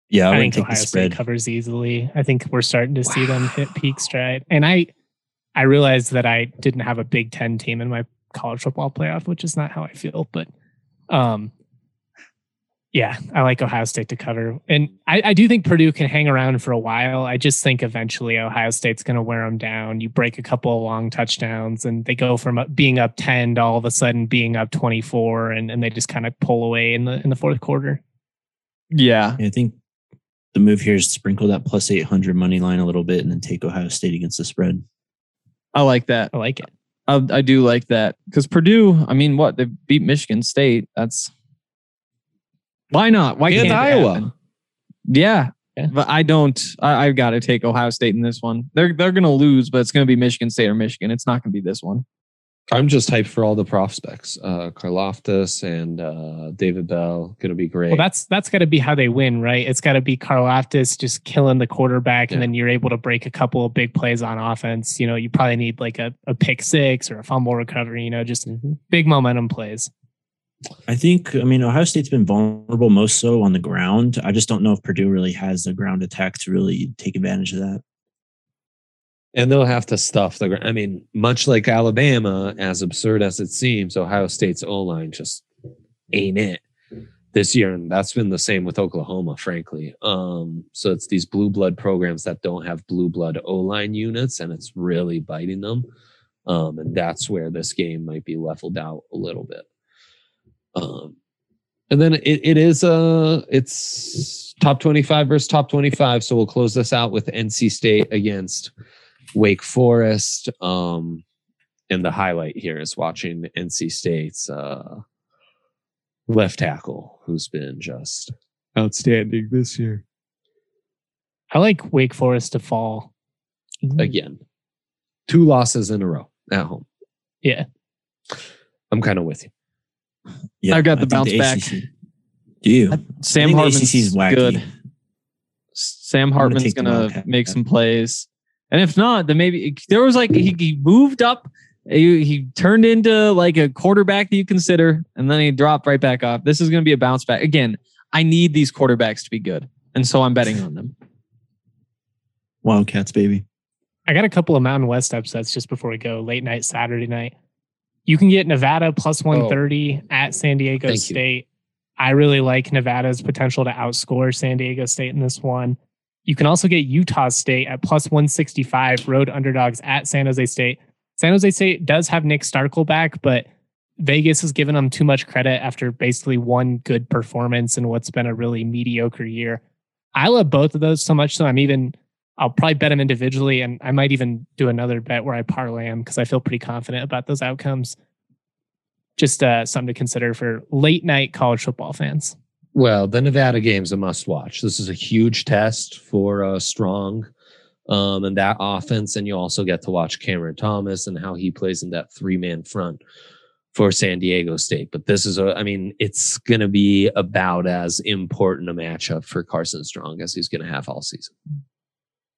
Yeah, I, I think Ohio State covers easily. I think we're starting to wow. see them hit peak stride. And I I realized that I didn't have a Big Ten team in my college football playoff, which is not how I feel. But um, yeah, I like Ohio State to cover. And I, I, do think Purdue can hang around for a while. I just think eventually Ohio State's going to wear them down. You break a couple of long touchdowns and they go from being up 10 to all of a sudden being up 24 and, and they just kind of pull away in the in the fourth quarter. Yeah. I think the move here is sprinkle that plus 800 money line a little bit and then take Ohio State against the spread. I like that. I like it. I, I do like that because Purdue. I mean, what they beat Michigan State. That's why not? Why and can't Iowa? Yeah, but I don't. I, have got to take Ohio State in this one. They're they're going to lose, but it's going to be Michigan State or Michigan. It's not going to be this one. I'm just hyped for all the prospects. Uh, Karlaftis and uh, David Bell going to be great. Well, that's that's got to be how they win, right? It's got to be Karlaftis just killing the quarterback, yeah. and then you're able to break a couple of big plays on offense. You know, you probably need like a, a pick six or a fumble recovery. You know, just mm-hmm. big momentum plays. I think, I mean, Ohio State's been vulnerable most so on the ground. I just don't know if Purdue really has the ground attack to really take advantage of that. And they'll have to stuff the. ground. I mean, much like Alabama, as absurd as it seems, Ohio State's O line just ain't it this year, and that's been the same with Oklahoma, frankly. Um, so it's these blue blood programs that don't have blue blood O line units, and it's really biting them. Um, and that's where this game might be leveled out a little bit. Um, and then it, it is uh it's top 25 versus top 25 so we'll close this out with nc state against wake forest. Um and the highlight here is watching nc state's uh left tackle who's been just outstanding this year. I like wake forest to fall. Again. Two losses in a row at home. Yeah. I'm kind of with you yeah, I've got the bounce the back. Do you? Sam Hartman's good. Sam Hartman's gonna, gonna make some plays, and if not, then maybe there was like he, he moved up. He, he turned into like a quarterback that you consider, and then he dropped right back off. This is gonna be a bounce back again. I need these quarterbacks to be good, and so I'm betting on them. Wildcats, baby. I got a couple of Mountain West upsets just before we go. Late night Saturday night. You can get Nevada plus 130 oh, at San Diego State. You. I really like Nevada's potential to outscore San Diego State in this one. You can also get Utah State at plus 165 road underdogs at San Jose State. San Jose State does have Nick Starkel back, but Vegas has given them too much credit after basically one good performance in what's been a really mediocre year. I love both of those so much so I'm even I'll probably bet them individually, and I might even do another bet where I parlay them because I feel pretty confident about those outcomes. Just uh, something to consider for late night college football fans. Well, the Nevada game's a must watch. This is a huge test for uh, Strong um, and that offense. And you also get to watch Cameron Thomas and how he plays in that three man front for San Diego State. But this is a, I mean, it's going to be about as important a matchup for Carson Strong as he's going to have all season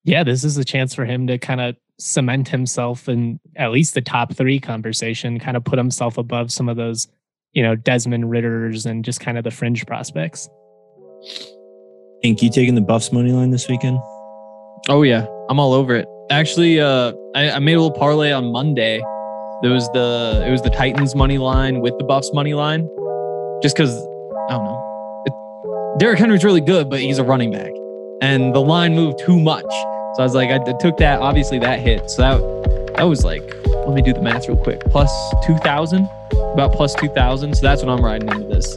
yeah, this is a chance for him to kind of cement himself in at least the top three conversation, kind of put himself above some of those, you know, Desmond Ridders and just kind of the fringe prospects. Ink, you taking the Buffs money line this weekend? Oh yeah, I'm all over it. Actually, uh, I, I made a little parlay on Monday. There was the it was the Titans money line with the Buffs money line, just because I don't know. It, Derrick Henry's really good, but he's a running back and the line moved too much. So I was like, I took that. Obviously, that hit. So that that was like, let me do the math real quick. Plus two thousand, about plus two thousand. So that's what I'm riding into this.